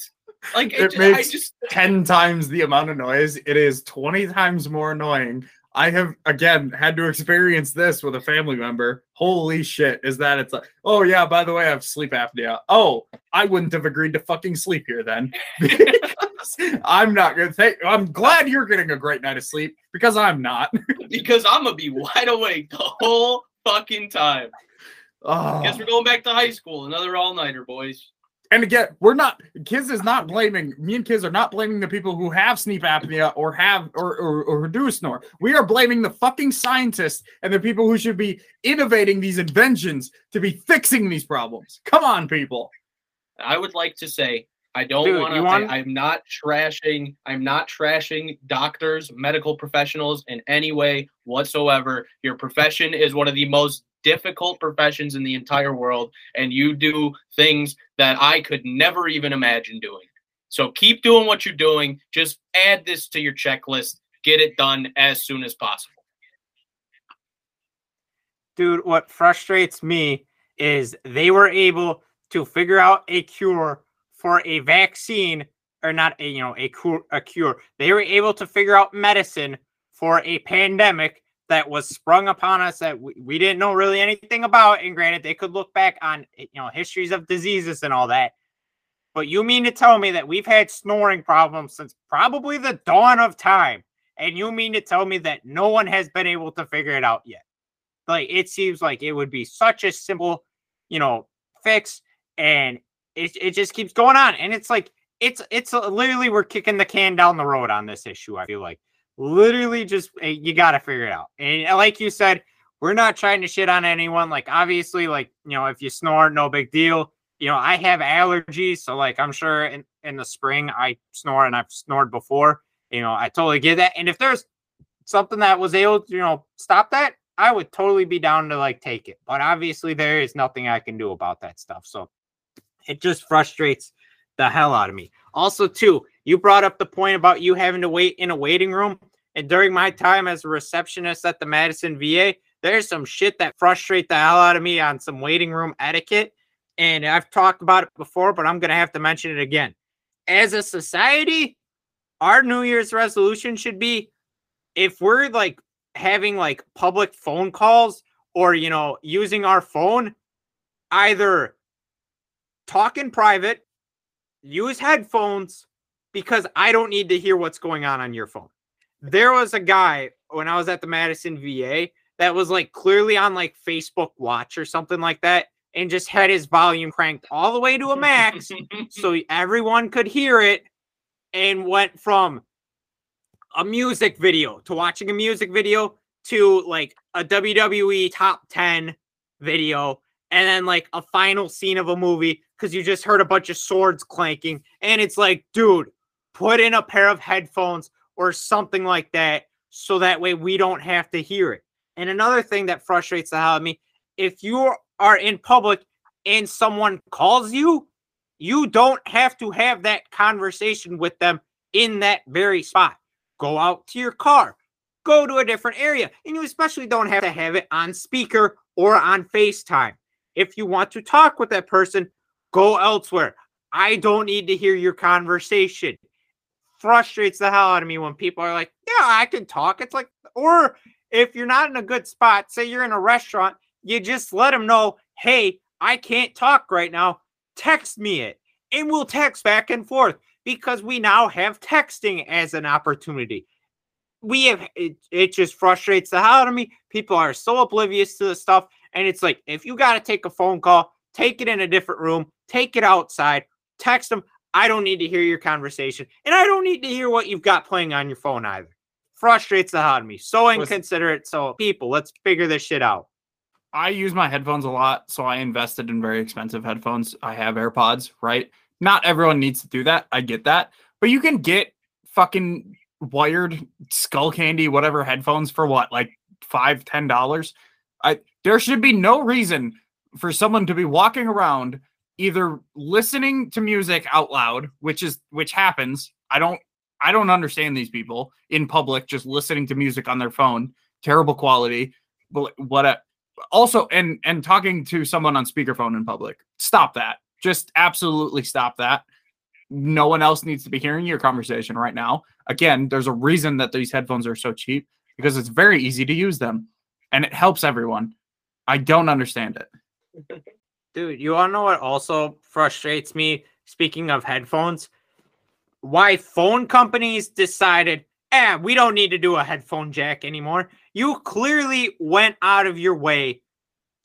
[SPEAKER 3] Like it,
[SPEAKER 2] It makes-
[SPEAKER 3] just
[SPEAKER 2] 10 times the amount of noise. It is 20 times more annoying. I have again had to experience this with a family member. Holy shit, is that it's like, oh yeah, by the way, I have sleep apnea. Oh, I wouldn't have agreed to fucking sleep here then. I'm not gonna think I'm glad you're getting a great night of sleep because I'm not.
[SPEAKER 3] because I'm gonna be wide awake the whole fucking time.
[SPEAKER 2] Oh.
[SPEAKER 3] Guess we're going back to high school. Another all nighter, boys.
[SPEAKER 2] And again, we're not kids is not blaming me and kids are not blaming the people who have sleep apnea or have or, or or do snore. We are blaming the fucking scientists and the people who should be innovating these inventions to be fixing these problems. Come on, people.
[SPEAKER 3] I would like to say I don't
[SPEAKER 1] Dude,
[SPEAKER 3] wanna,
[SPEAKER 1] want-
[SPEAKER 3] I'm not trashing. I'm not trashing doctors, medical professionals in any way whatsoever. Your profession is one of the most difficult professions in the entire world, and you do things that I could never even imagine doing. So keep doing what you're doing. Just add this to your checklist. Get it done as soon as possible.
[SPEAKER 1] dude, what frustrates me is they were able to figure out a cure for a vaccine or not a you know a cure a cure. They were able to figure out medicine for a pandemic that was sprung upon us that we, we didn't know really anything about. And granted, they could look back on you know histories of diseases and all that. But you mean to tell me that we've had snoring problems since probably the dawn of time? And you mean to tell me that no one has been able to figure it out yet? Like it seems like it would be such a simple, you know, fix, and it, it just keeps going on. And it's like it's it's literally we're kicking the can down the road on this issue. I feel like literally just eh, you got to figure it out. And uh, like you said, we're not trying to shit on anyone. Like obviously, like you know, if you snore, no big deal. You know, I have allergies, so like I'm sure in in the spring I snore and I've snored before. You know, I totally get that. And if there's something that was able to, you know, stop that, I would totally be down to like take it. But obviously, there is nothing I can do about that stuff. So it just frustrates the hell out of me. Also, too, you brought up the point about you having to wait in a waiting room. And during my time as a receptionist at the Madison VA, there's some shit that frustrate the hell out of me on some waiting room etiquette. And I've talked about it before, but I'm going to have to mention it again. As a society, our New Year's resolution should be if we're like having like public phone calls or, you know, using our phone, either talk in private, use headphones because I don't need to hear what's going on on your phone. There was a guy when I was at the Madison VA that was like clearly on like Facebook Watch or something like that and just had his volume cranked all the way to a max so everyone could hear it and went from a music video to watching a music video to like a WWE top 10 video and then like a final scene of a movie because you just heard a bunch of swords clanking. And it's like, dude, put in a pair of headphones or something like that so that way we don't have to hear it. And another thing that frustrates the hell out of me if you are in public and someone calls you, you don't have to have that conversation with them in that very spot. Go out to your car, go to a different area, and you especially don't have to have it on speaker or on FaceTime. If you want to talk with that person, go elsewhere. I don't need to hear your conversation. Frustrates the hell out of me when people are like, Yeah, I can talk. It's like, or if you're not in a good spot, say you're in a restaurant, you just let them know, Hey, I can't talk right now. Text me it. And we'll text back and forth because we now have texting as an opportunity. We have it, it just frustrates the hell out of me. People are so oblivious to the stuff. And it's like, if you got to take a phone call, take it in a different room, take it outside, text them. I don't need to hear your conversation. And I don't need to hear what you've got playing on your phone either. Frustrates the hell out of me. So inconsiderate. So, people, let's figure this shit out.
[SPEAKER 2] I use my headphones a lot, so I invested in very expensive headphones. I have AirPods, right? Not everyone needs to do that. I get that. But you can get fucking wired Skullcandy, whatever headphones for what, like five, ten dollars? I there should be no reason for someone to be walking around either listening to music out loud, which is which happens. I don't I don't understand these people in public just listening to music on their phone, terrible quality. But what a, also and and talking to someone on speakerphone in public. Stop that. Just absolutely stop that. No one else needs to be hearing your conversation right now. Again, there's a reason that these headphones are so cheap because it's very easy to use them and it helps everyone. I don't understand it.
[SPEAKER 1] Dude, you to know what also frustrates me? Speaking of headphones, why phone companies decided, eh, we don't need to do a headphone jack anymore. You clearly went out of your way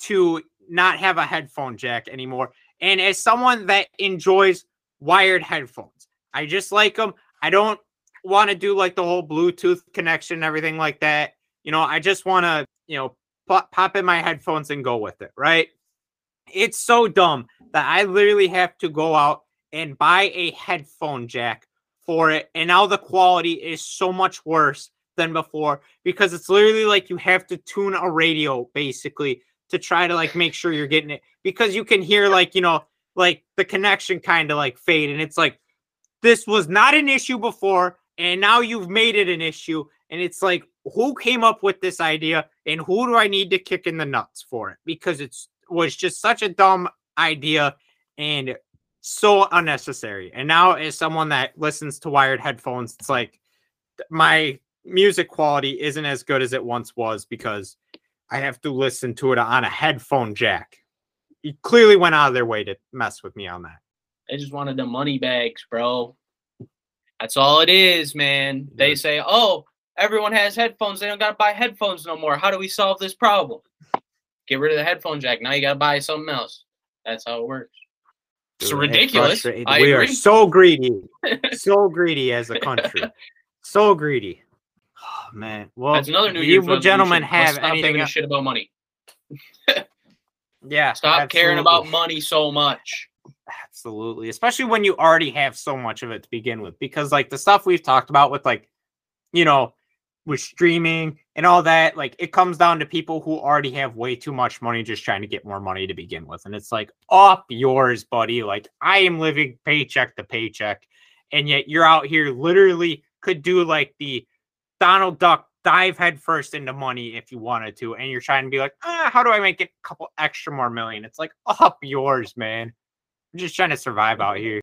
[SPEAKER 1] to not have a headphone jack anymore. And as someone that enjoys wired headphones, I just like them. I don't want to do like the whole Bluetooth connection and everything like that. You know, I just want to, you know, pop, pop in my headphones and go with it, right? It's so dumb that I literally have to go out and buy a headphone jack for it. And now the quality is so much worse than before because it's literally like you have to tune a radio basically to try to like make sure you're getting it because you can hear like, you know, like the connection kind of like fade. And it's like, this was not an issue before. And now you've made it an issue. And it's like, who came up with this idea and who do I need to kick in the nuts for it? Because it's was just such a dumb idea and so unnecessary. And now, as someone that listens to wired headphones, it's like my music quality isn't as good as it once was because I have to listen to it on a headphone jack. You clearly went out of their way to mess with me on that.
[SPEAKER 3] They just wanted the money bags, bro. That's all it is, man. They say, "Oh, everyone has headphones. They don't gotta buy headphones no more. How do we solve this problem? Get rid of the headphone jack. Now you gotta buy something else. That's how it works. It's ridiculous.
[SPEAKER 1] we are so greedy, so greedy as a country, so greedy. Oh, man, well,
[SPEAKER 3] That's another New
[SPEAKER 1] you gentlemen have
[SPEAKER 3] stop
[SPEAKER 1] anything?
[SPEAKER 3] shit about money.
[SPEAKER 1] Yeah,
[SPEAKER 3] Stop caring about money so much.
[SPEAKER 1] Absolutely. Especially when you already have so much of it to begin with. Because like the stuff we've talked about with like, you know, with streaming and all that, like it comes down to people who already have way too much money just trying to get more money to begin with. And it's like up yours, buddy. Like I am living paycheck to paycheck. And yet you're out here literally could do like the Donald Duck dive headfirst into money if you wanted to. And you're trying to be like, ah, how do I make it a couple extra more million? It's like up yours, man. I'm just trying to survive out here.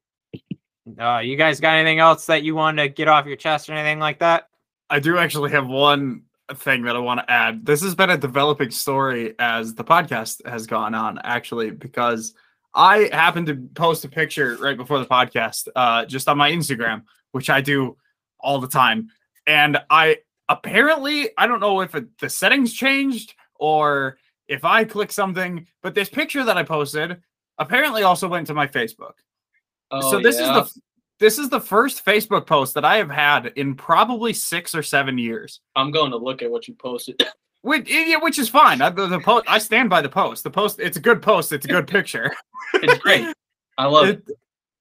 [SPEAKER 1] Uh, you guys got anything else that you want to get off your chest or anything like that?
[SPEAKER 2] I do actually have one thing that I want to add. This has been a developing story as the podcast has gone on, actually, because I happened to post a picture right before the podcast, uh, just on my Instagram, which I do all the time. And I apparently, I don't know if it, the settings changed or if I click something, but this picture that I posted apparently also went to my Facebook
[SPEAKER 3] Oh,
[SPEAKER 2] so this
[SPEAKER 3] yeah.
[SPEAKER 2] is the this is the first Facebook post that I have had in probably six or seven years.
[SPEAKER 3] I'm going to look at what you posted.
[SPEAKER 2] Which, yeah, which is fine. I, the, the post, I stand by the post. The post, it's a good post. It's a good picture.
[SPEAKER 3] It's great. I love it.
[SPEAKER 2] It-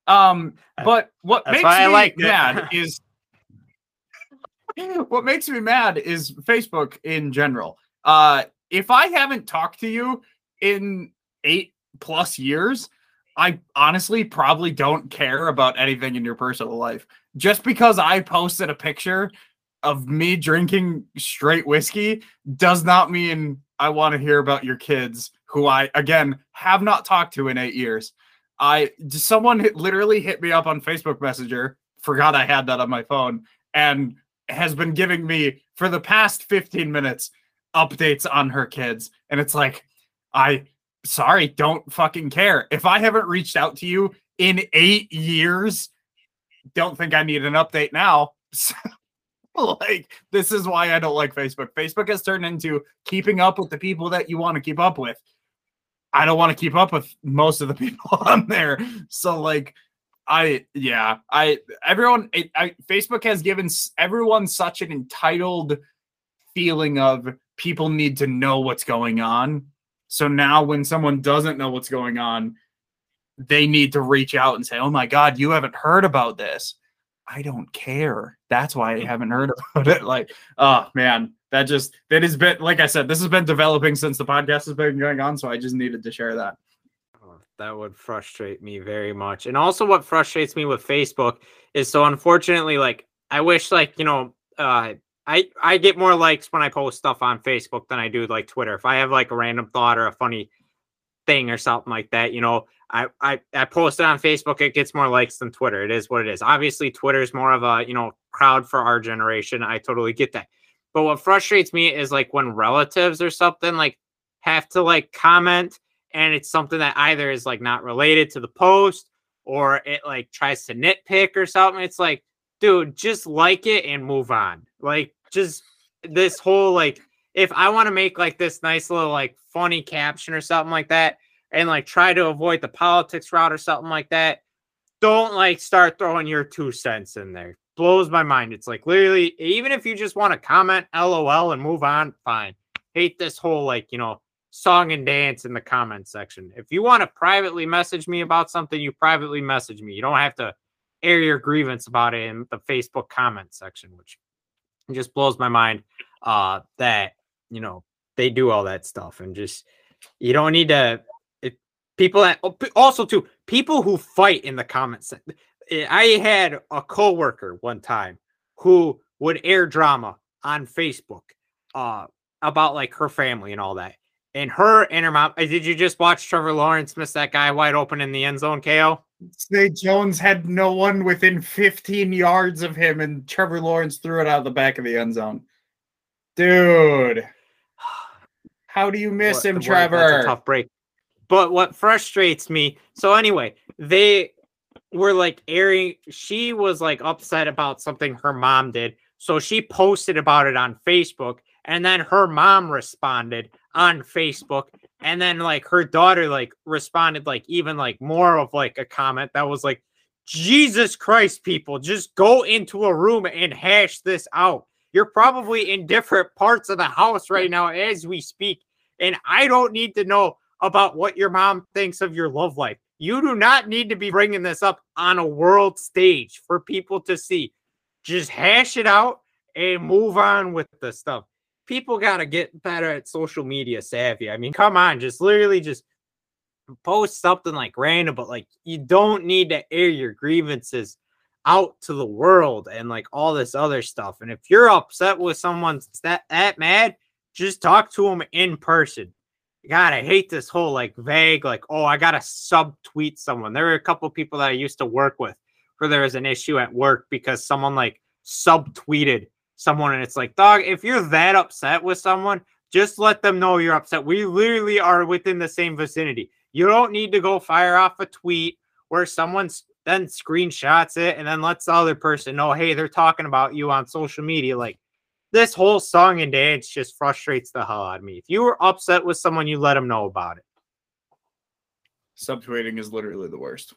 [SPEAKER 2] um, but what
[SPEAKER 1] That's
[SPEAKER 2] makes
[SPEAKER 1] why I
[SPEAKER 2] me
[SPEAKER 1] liked it.
[SPEAKER 2] mad is what makes me mad is Facebook in general. Uh, if I haven't talked to you in eight plus years, I honestly probably don't care about anything in your personal life. Just because I posted a picture of me drinking straight whiskey does not mean I want to hear about your kids who I again have not talked to in 8 years. I someone literally hit me up on Facebook Messenger, forgot I had that on my phone and has been giving me for the past 15 minutes updates on her kids and it's like I sorry, don't fucking care. If I haven't reached out to you in 8 years, don't think I need an update now. like this is why I don't like Facebook. Facebook has turned into keeping up with the people that you want to keep up with. I don't want to keep up with most of the people on there. So like I yeah, I everyone it, I, Facebook has given everyone such an entitled feeling of people need to know what's going on. So now when someone doesn't know what's going on, they need to reach out and say, "Oh my god, you haven't heard about this." I don't care. That's why I haven't heard about it. Like, oh man, that just that has been like I said, this has been developing since the podcast has been going on. So I just needed to share that.
[SPEAKER 1] Oh, That would frustrate me very much. And also what frustrates me with Facebook is so unfortunately, like I wish like, you know, uh I I get more likes when I post stuff on Facebook than I do like Twitter. If I have like a random thought or a funny thing or something like that, you know, I I, I post it on Facebook, it gets more likes than Twitter. It is what it is. Obviously, Twitter is more of a, you know, crowd for our generation. I totally get that. But what frustrates me is like when relatives or something like have to like comment and it's something that either is like not related to the post or it like tries to nitpick or something. It's like, dude, just like it and move on. Like, just this whole like, if I want to make like this nice little like funny caption or something like that, and like try to avoid the politics route or something like that, don't like start throwing your two cents in there. Blows my mind. It's like literally, even if you just want to comment LOL and move on, fine. Hate this whole like, you know, song and dance in the comment section. If you want to privately message me about something, you privately message me. You don't have to air your grievance about it in the Facebook comment section, which just blows my mind uh that you know they do all that stuff and just you don't need to it, people that oh, also too people who fight in the comments eh, i had a coworker one time who would air drama on facebook uh about like her family and all that and her and her mom uh, did you just watch trevor lawrence miss that guy wide open in the end zone ko
[SPEAKER 2] Zay Jones had no one within 15 yards of him, and Trevor Lawrence threw it out of the back of the end zone. Dude, how do you miss
[SPEAKER 1] What-
[SPEAKER 2] him, Trevor?
[SPEAKER 1] a tough break. But what frustrates me, so anyway, they were like airing. She was like upset about something her mom did, so she posted about it on Facebook, and then her mom responded on Facebook, and then like her daughter like responded like even like more of like a comment that was like, Jesus Christ, people, just go into a room and hash this out. You're probably in different parts of the house right now as we speak. And I don't need to know about what your mom thinks of your love life. You do not need to be bringing this up on a world stage for people to see. Just hash it out and move on with the stuff. People got to get better at social media savvy. I mean, come on, just literally just post something like random, but like you don't need to air your grievances out to the world and like all this other stuff. And if you're upset with someone that that mad, just talk to them in person. God, I hate this whole like vague, like, oh, I gotta subtweet someone. There were a couple people that I used to work with where there was an issue at work because someone like subtweeted someone, and it's like, dog, if you're that upset with someone, just let them know you're upset. We literally are within the same vicinity. You don't need to go fire off a tweet where someone's then screenshots it and then lets the other person know, hey, they're talking about you on social media. Like this whole song and dance just frustrates the hell out of me. If you were upset with someone, you let them know about it.
[SPEAKER 2] Subtweeting is literally the worst.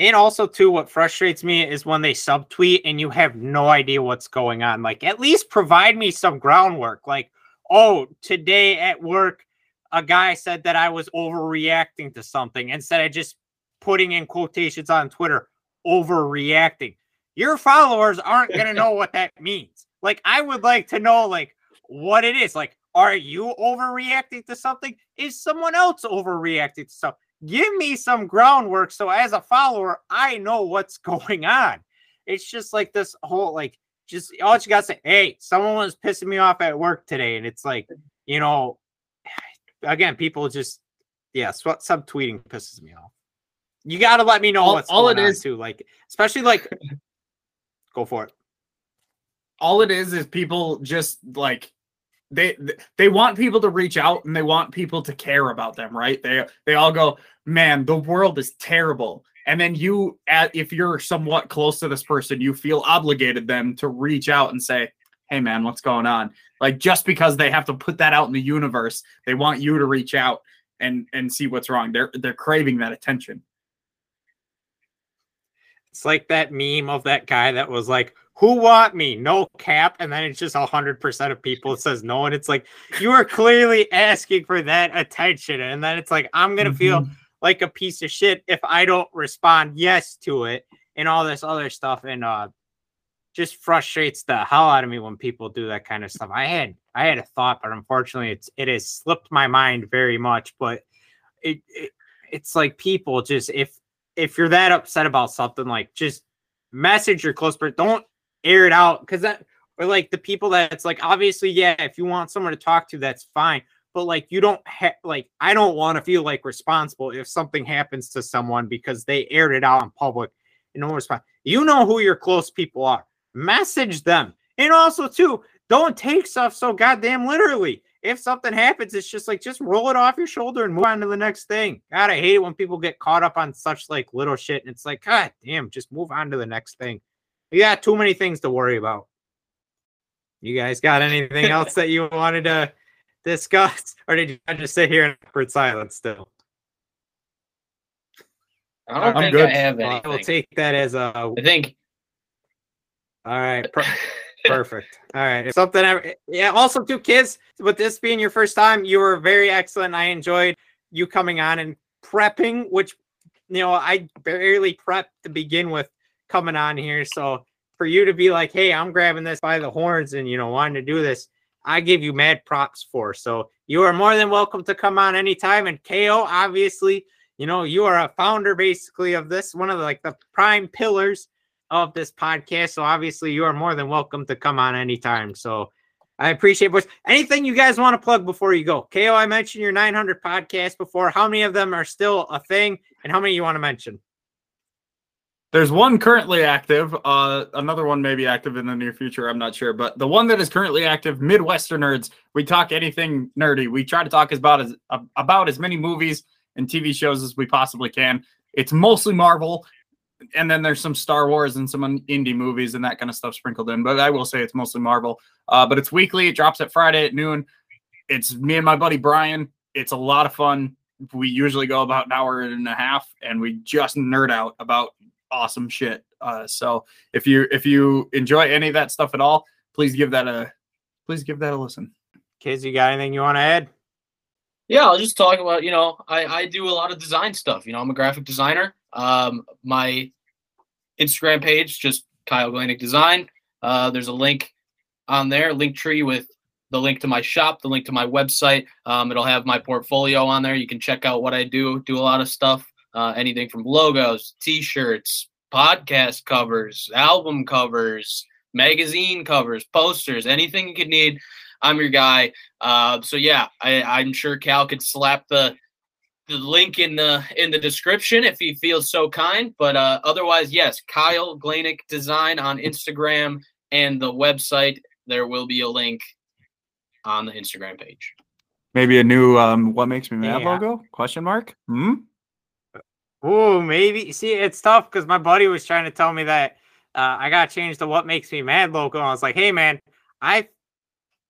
[SPEAKER 1] And also, too, what frustrates me is when they subtweet and you have no idea what's going on. Like, at least provide me some groundwork. Like, oh, today at work, a guy said that I was overreacting to something instead of just putting in quotations on Twitter, overreacting. Your followers aren't going to know what that means. Like, I would like to know, like, what it is. Like, are you overreacting to something? Is someone else overreacting to something? Give me some groundwork so as a follower, I know what's going on. It's just like this whole, like, just all you got to say, hey, someone was pissing me off at work today. And it's like, mm. you know, again, people just, yeah, sw- subtweeting pisses me off. You got to let me know
[SPEAKER 2] All-
[SPEAKER 1] what's
[SPEAKER 2] all it
[SPEAKER 1] on too. Like, especially like, go for it.
[SPEAKER 2] all it is is people just like they they want people to reach out and they want people to care about them right? They they all go man the world is terrible. And then you if you're somewhat close to this person you feel obligated then to reach out and say hey man what's going on? Like just because they have to put that out in the universe they want you to reach out and and see what's wrong. They're they're craving that attention.
[SPEAKER 1] It's like that meme of that guy that was like, "Who want me?" No cap, and then it's just a hundred percent of people says no, and it's like you are clearly asking for that attention, and then it's like I'm gonna feel like a piece of shit if I don't respond yes to it, and all this other stuff, and uh, just frustrates the hell out of me when people do that kind of stuff. I had I had a thought, but unfortunately, it's it has slipped my mind very much, but it, it it's like people just if if you're that upset about something, like just message your close person. Don't air it out because that or like the people that's like obviously, yeah, if you want someone to talk to, that's fine. But like you don't have like I don't want to feel like responsible if something happens to someone because they aired it out in public and no. You know who your close people are. Message them. And also too, don't take stuff so goddamn literally. If something happens, it's just like just roll it off your shoulder and move on to the next thing. God, I hate it when people get caught up on such like little shit, and it's like, God damn, just move on to the next thing. You got too many things to worry about. You guys got anything else that you wanted to discuss, or did you just sit here in awkward silence still?
[SPEAKER 3] I don't
[SPEAKER 2] I'm
[SPEAKER 3] think
[SPEAKER 2] good.
[SPEAKER 3] I have
[SPEAKER 1] Well, I
[SPEAKER 3] anything.
[SPEAKER 1] will take that as a all
[SPEAKER 3] I think
[SPEAKER 1] right. per- Perfect. All right. If something ever, yeah. Also, two Kyz, with this being your first time, you were very excellent. I enjoyed you coming on and prepping, which you know I barely prepped to begin with coming on here. So for you to be like, "Hey, I'm grabbing this by the horns," and you know wanting to do this, I give you mad props for. So you are more than welcome to come on anytime. And KO, obviously, you know you are a founder basically of this, one of the, like the prime pillars of this podcast. So obviously you are more than welcome to come on anytime. So I appreciate boys. Anything you guys want to plug before you go? KO, I mentioned your 900 podcasts before. How many of them are still a thing and how many you want to mention?
[SPEAKER 2] There's one currently active. Uh, another one may be active in the near future. I'm not sure, but the one that is currently active, Midwestern Nerds. We talk anything nerdy. We try to talk about as about as many movies and TV shows as we possibly can. It's mostly Marvel, and then there's some Star Wars and some indie movies and that kind of stuff sprinkled in. But I will say it's mostly Marvel. Uh, but it's weekly. It drops at Friday at noon. It's me and my buddy Brian. It's a lot of fun. We usually go about an hour and a half, and we just nerd out about awesome shit. Uh, so if you if you enjoy any of that stuff at all, please give that a please give that a listen.
[SPEAKER 1] Kyz, you got anything you want to add?
[SPEAKER 3] Yeah, I'll just talk about, you know, I, I do a lot of design stuff. You know, I'm a graphic designer. Um, my Instagram page, just Kyle Glainyk Design. Uh, there's a link on there, Linktree with the link to my shop, the link to my website. Um, it'll have my portfolio on there. You can check out what I do, do a lot of stuff uh, anything from logos, t-shirts, podcast covers, album covers, magazine covers, posters, anything you could need. I'm your guy. Uh, so yeah, I, am sure Cal could slap the the link in the in the description if he feels so kind. But uh, otherwise, yes, Kyle Glainyk Design on Instagram and the website. There will be a link on the Instagram page.
[SPEAKER 2] Maybe a new um, "What Makes Me Mad" yeah. logo? Question mark. Hmm.
[SPEAKER 1] Oh, maybe. See, it's tough because my buddy was trying to tell me that uh, I got changed to "What Makes Me Mad" logo. And I was like, "Hey, man, I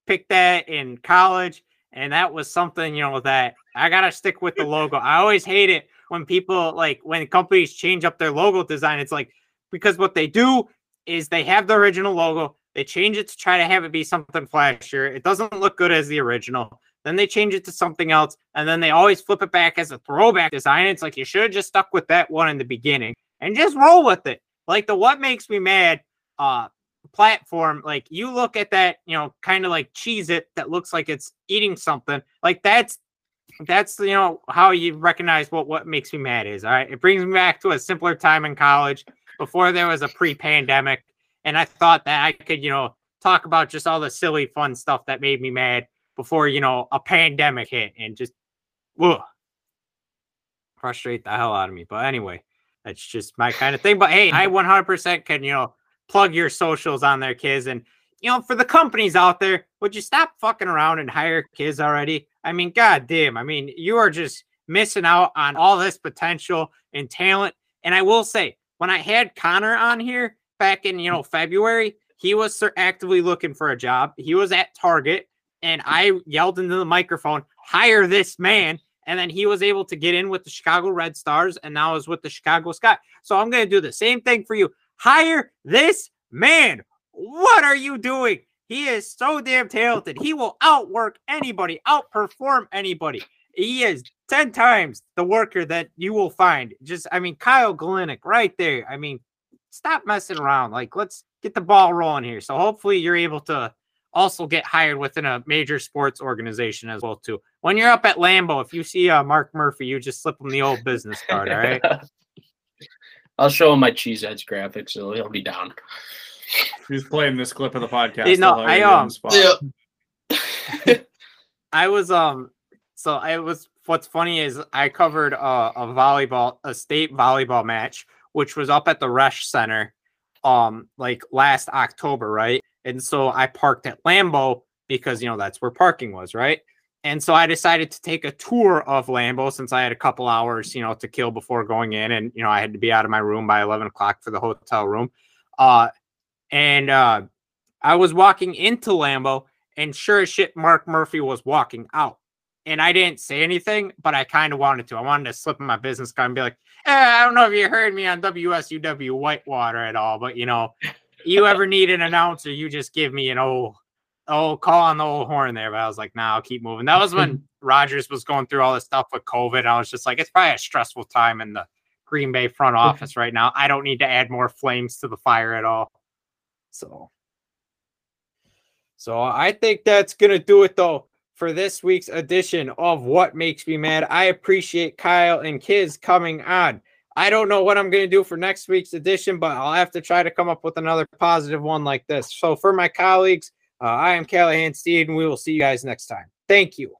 [SPEAKER 1] picked that in college, and that was something you know that I gotta stick with the logo. I always hate it when people like when companies change up their logo design. It's like because what they do is they have the original logo, they change it to try to have it be something flashier. It doesn't look good as the original. Then they change it to something else, and then they always flip it back as a throwback design. It's like you should have just stuck with that one in the beginning and just roll with it. Like the what makes me mad uh platform, like you look at that, you know, kind of like cheese it that looks like it's eating something. Like that's that's you know how you recognize what what makes me mad is. All right. It brings me back to a simpler time in college before there was a pre-pandemic. And I thought that I could, you know, talk about just all the silly fun stuff that made me mad before you know a pandemic hit and just whoa frustrate the hell out of me. But anyway, that's just my kind of thing. But hey, I 100% can you know plug your socials on there, Kyz, and you know for the companies out there, would you stop fucking around and hire Kyz already? I mean, god damn, I mean you are just missing out on all this potential and talent. And I will say, when I had Connor on here back in you mm. know February, he was actively looking for a job. He was at Target and I yelled into the microphone, hire this man. And then he was able to get in with the Chicago Red Stars and now is with the Chicago Sky. So I'm going to do the same thing for you. Hire this man. What are you doing? He is so damn talented. He will outwork anybody, outperform anybody. He is 10 times the worker that you will find. Just, I mean, Kyle Glainyk right there. I mean, stop messing around. Like, let's get the ball rolling here. So hopefully you're able to also get hired within a major sports organization as well too. When you're up at Lambeau, if you see uh, Mark Murphy, you just slip him the old business card. All right.
[SPEAKER 3] I'll show him my cheese edge graphics, so he'll be down.
[SPEAKER 2] He's playing this clip of the podcast.
[SPEAKER 1] No, I um, yeah. I was um, so I was. What's funny is I covered a, a volleyball, a state volleyball match, which was up at the Resch Center, um, like last October, right? And so I parked at Lambeau because, you know, that's where parking was, right? And so I decided to take a tour of Lambeau since I had a couple hours, you know, to kill before going in. And, you know, I had to be out of my room by 11 o'clock for the hotel room. Uh, and uh, I was walking into Lambeau, and sure as shit, Mark Murphy was walking out. And I didn't say anything, but I kind of wanted to. I wanted to slip in my business card and be like, eh, I don't know if you heard me on WSUW Whitewater at all, but, you know, you ever need an announcer, you just give me an old, old call on the old horn there. But I was like, nah, I'll keep moving. That was when Rodgers was going through all this stuff with COVID. I was just like, it's probably a stressful time in the Green Bay front office right now. I don't need to add more flames to the fire at all. So, so I think that's gonna do it though for this week's edition of What Makes Me Mad. I appreciate Kyle and Kyz coming on. I don't know what I'm going to do for next week's edition, but I'll have to try to come up with another positive one like this. So, for my colleagues, uh, I am Callahan Steed, and we will see you guys next time. Thank you.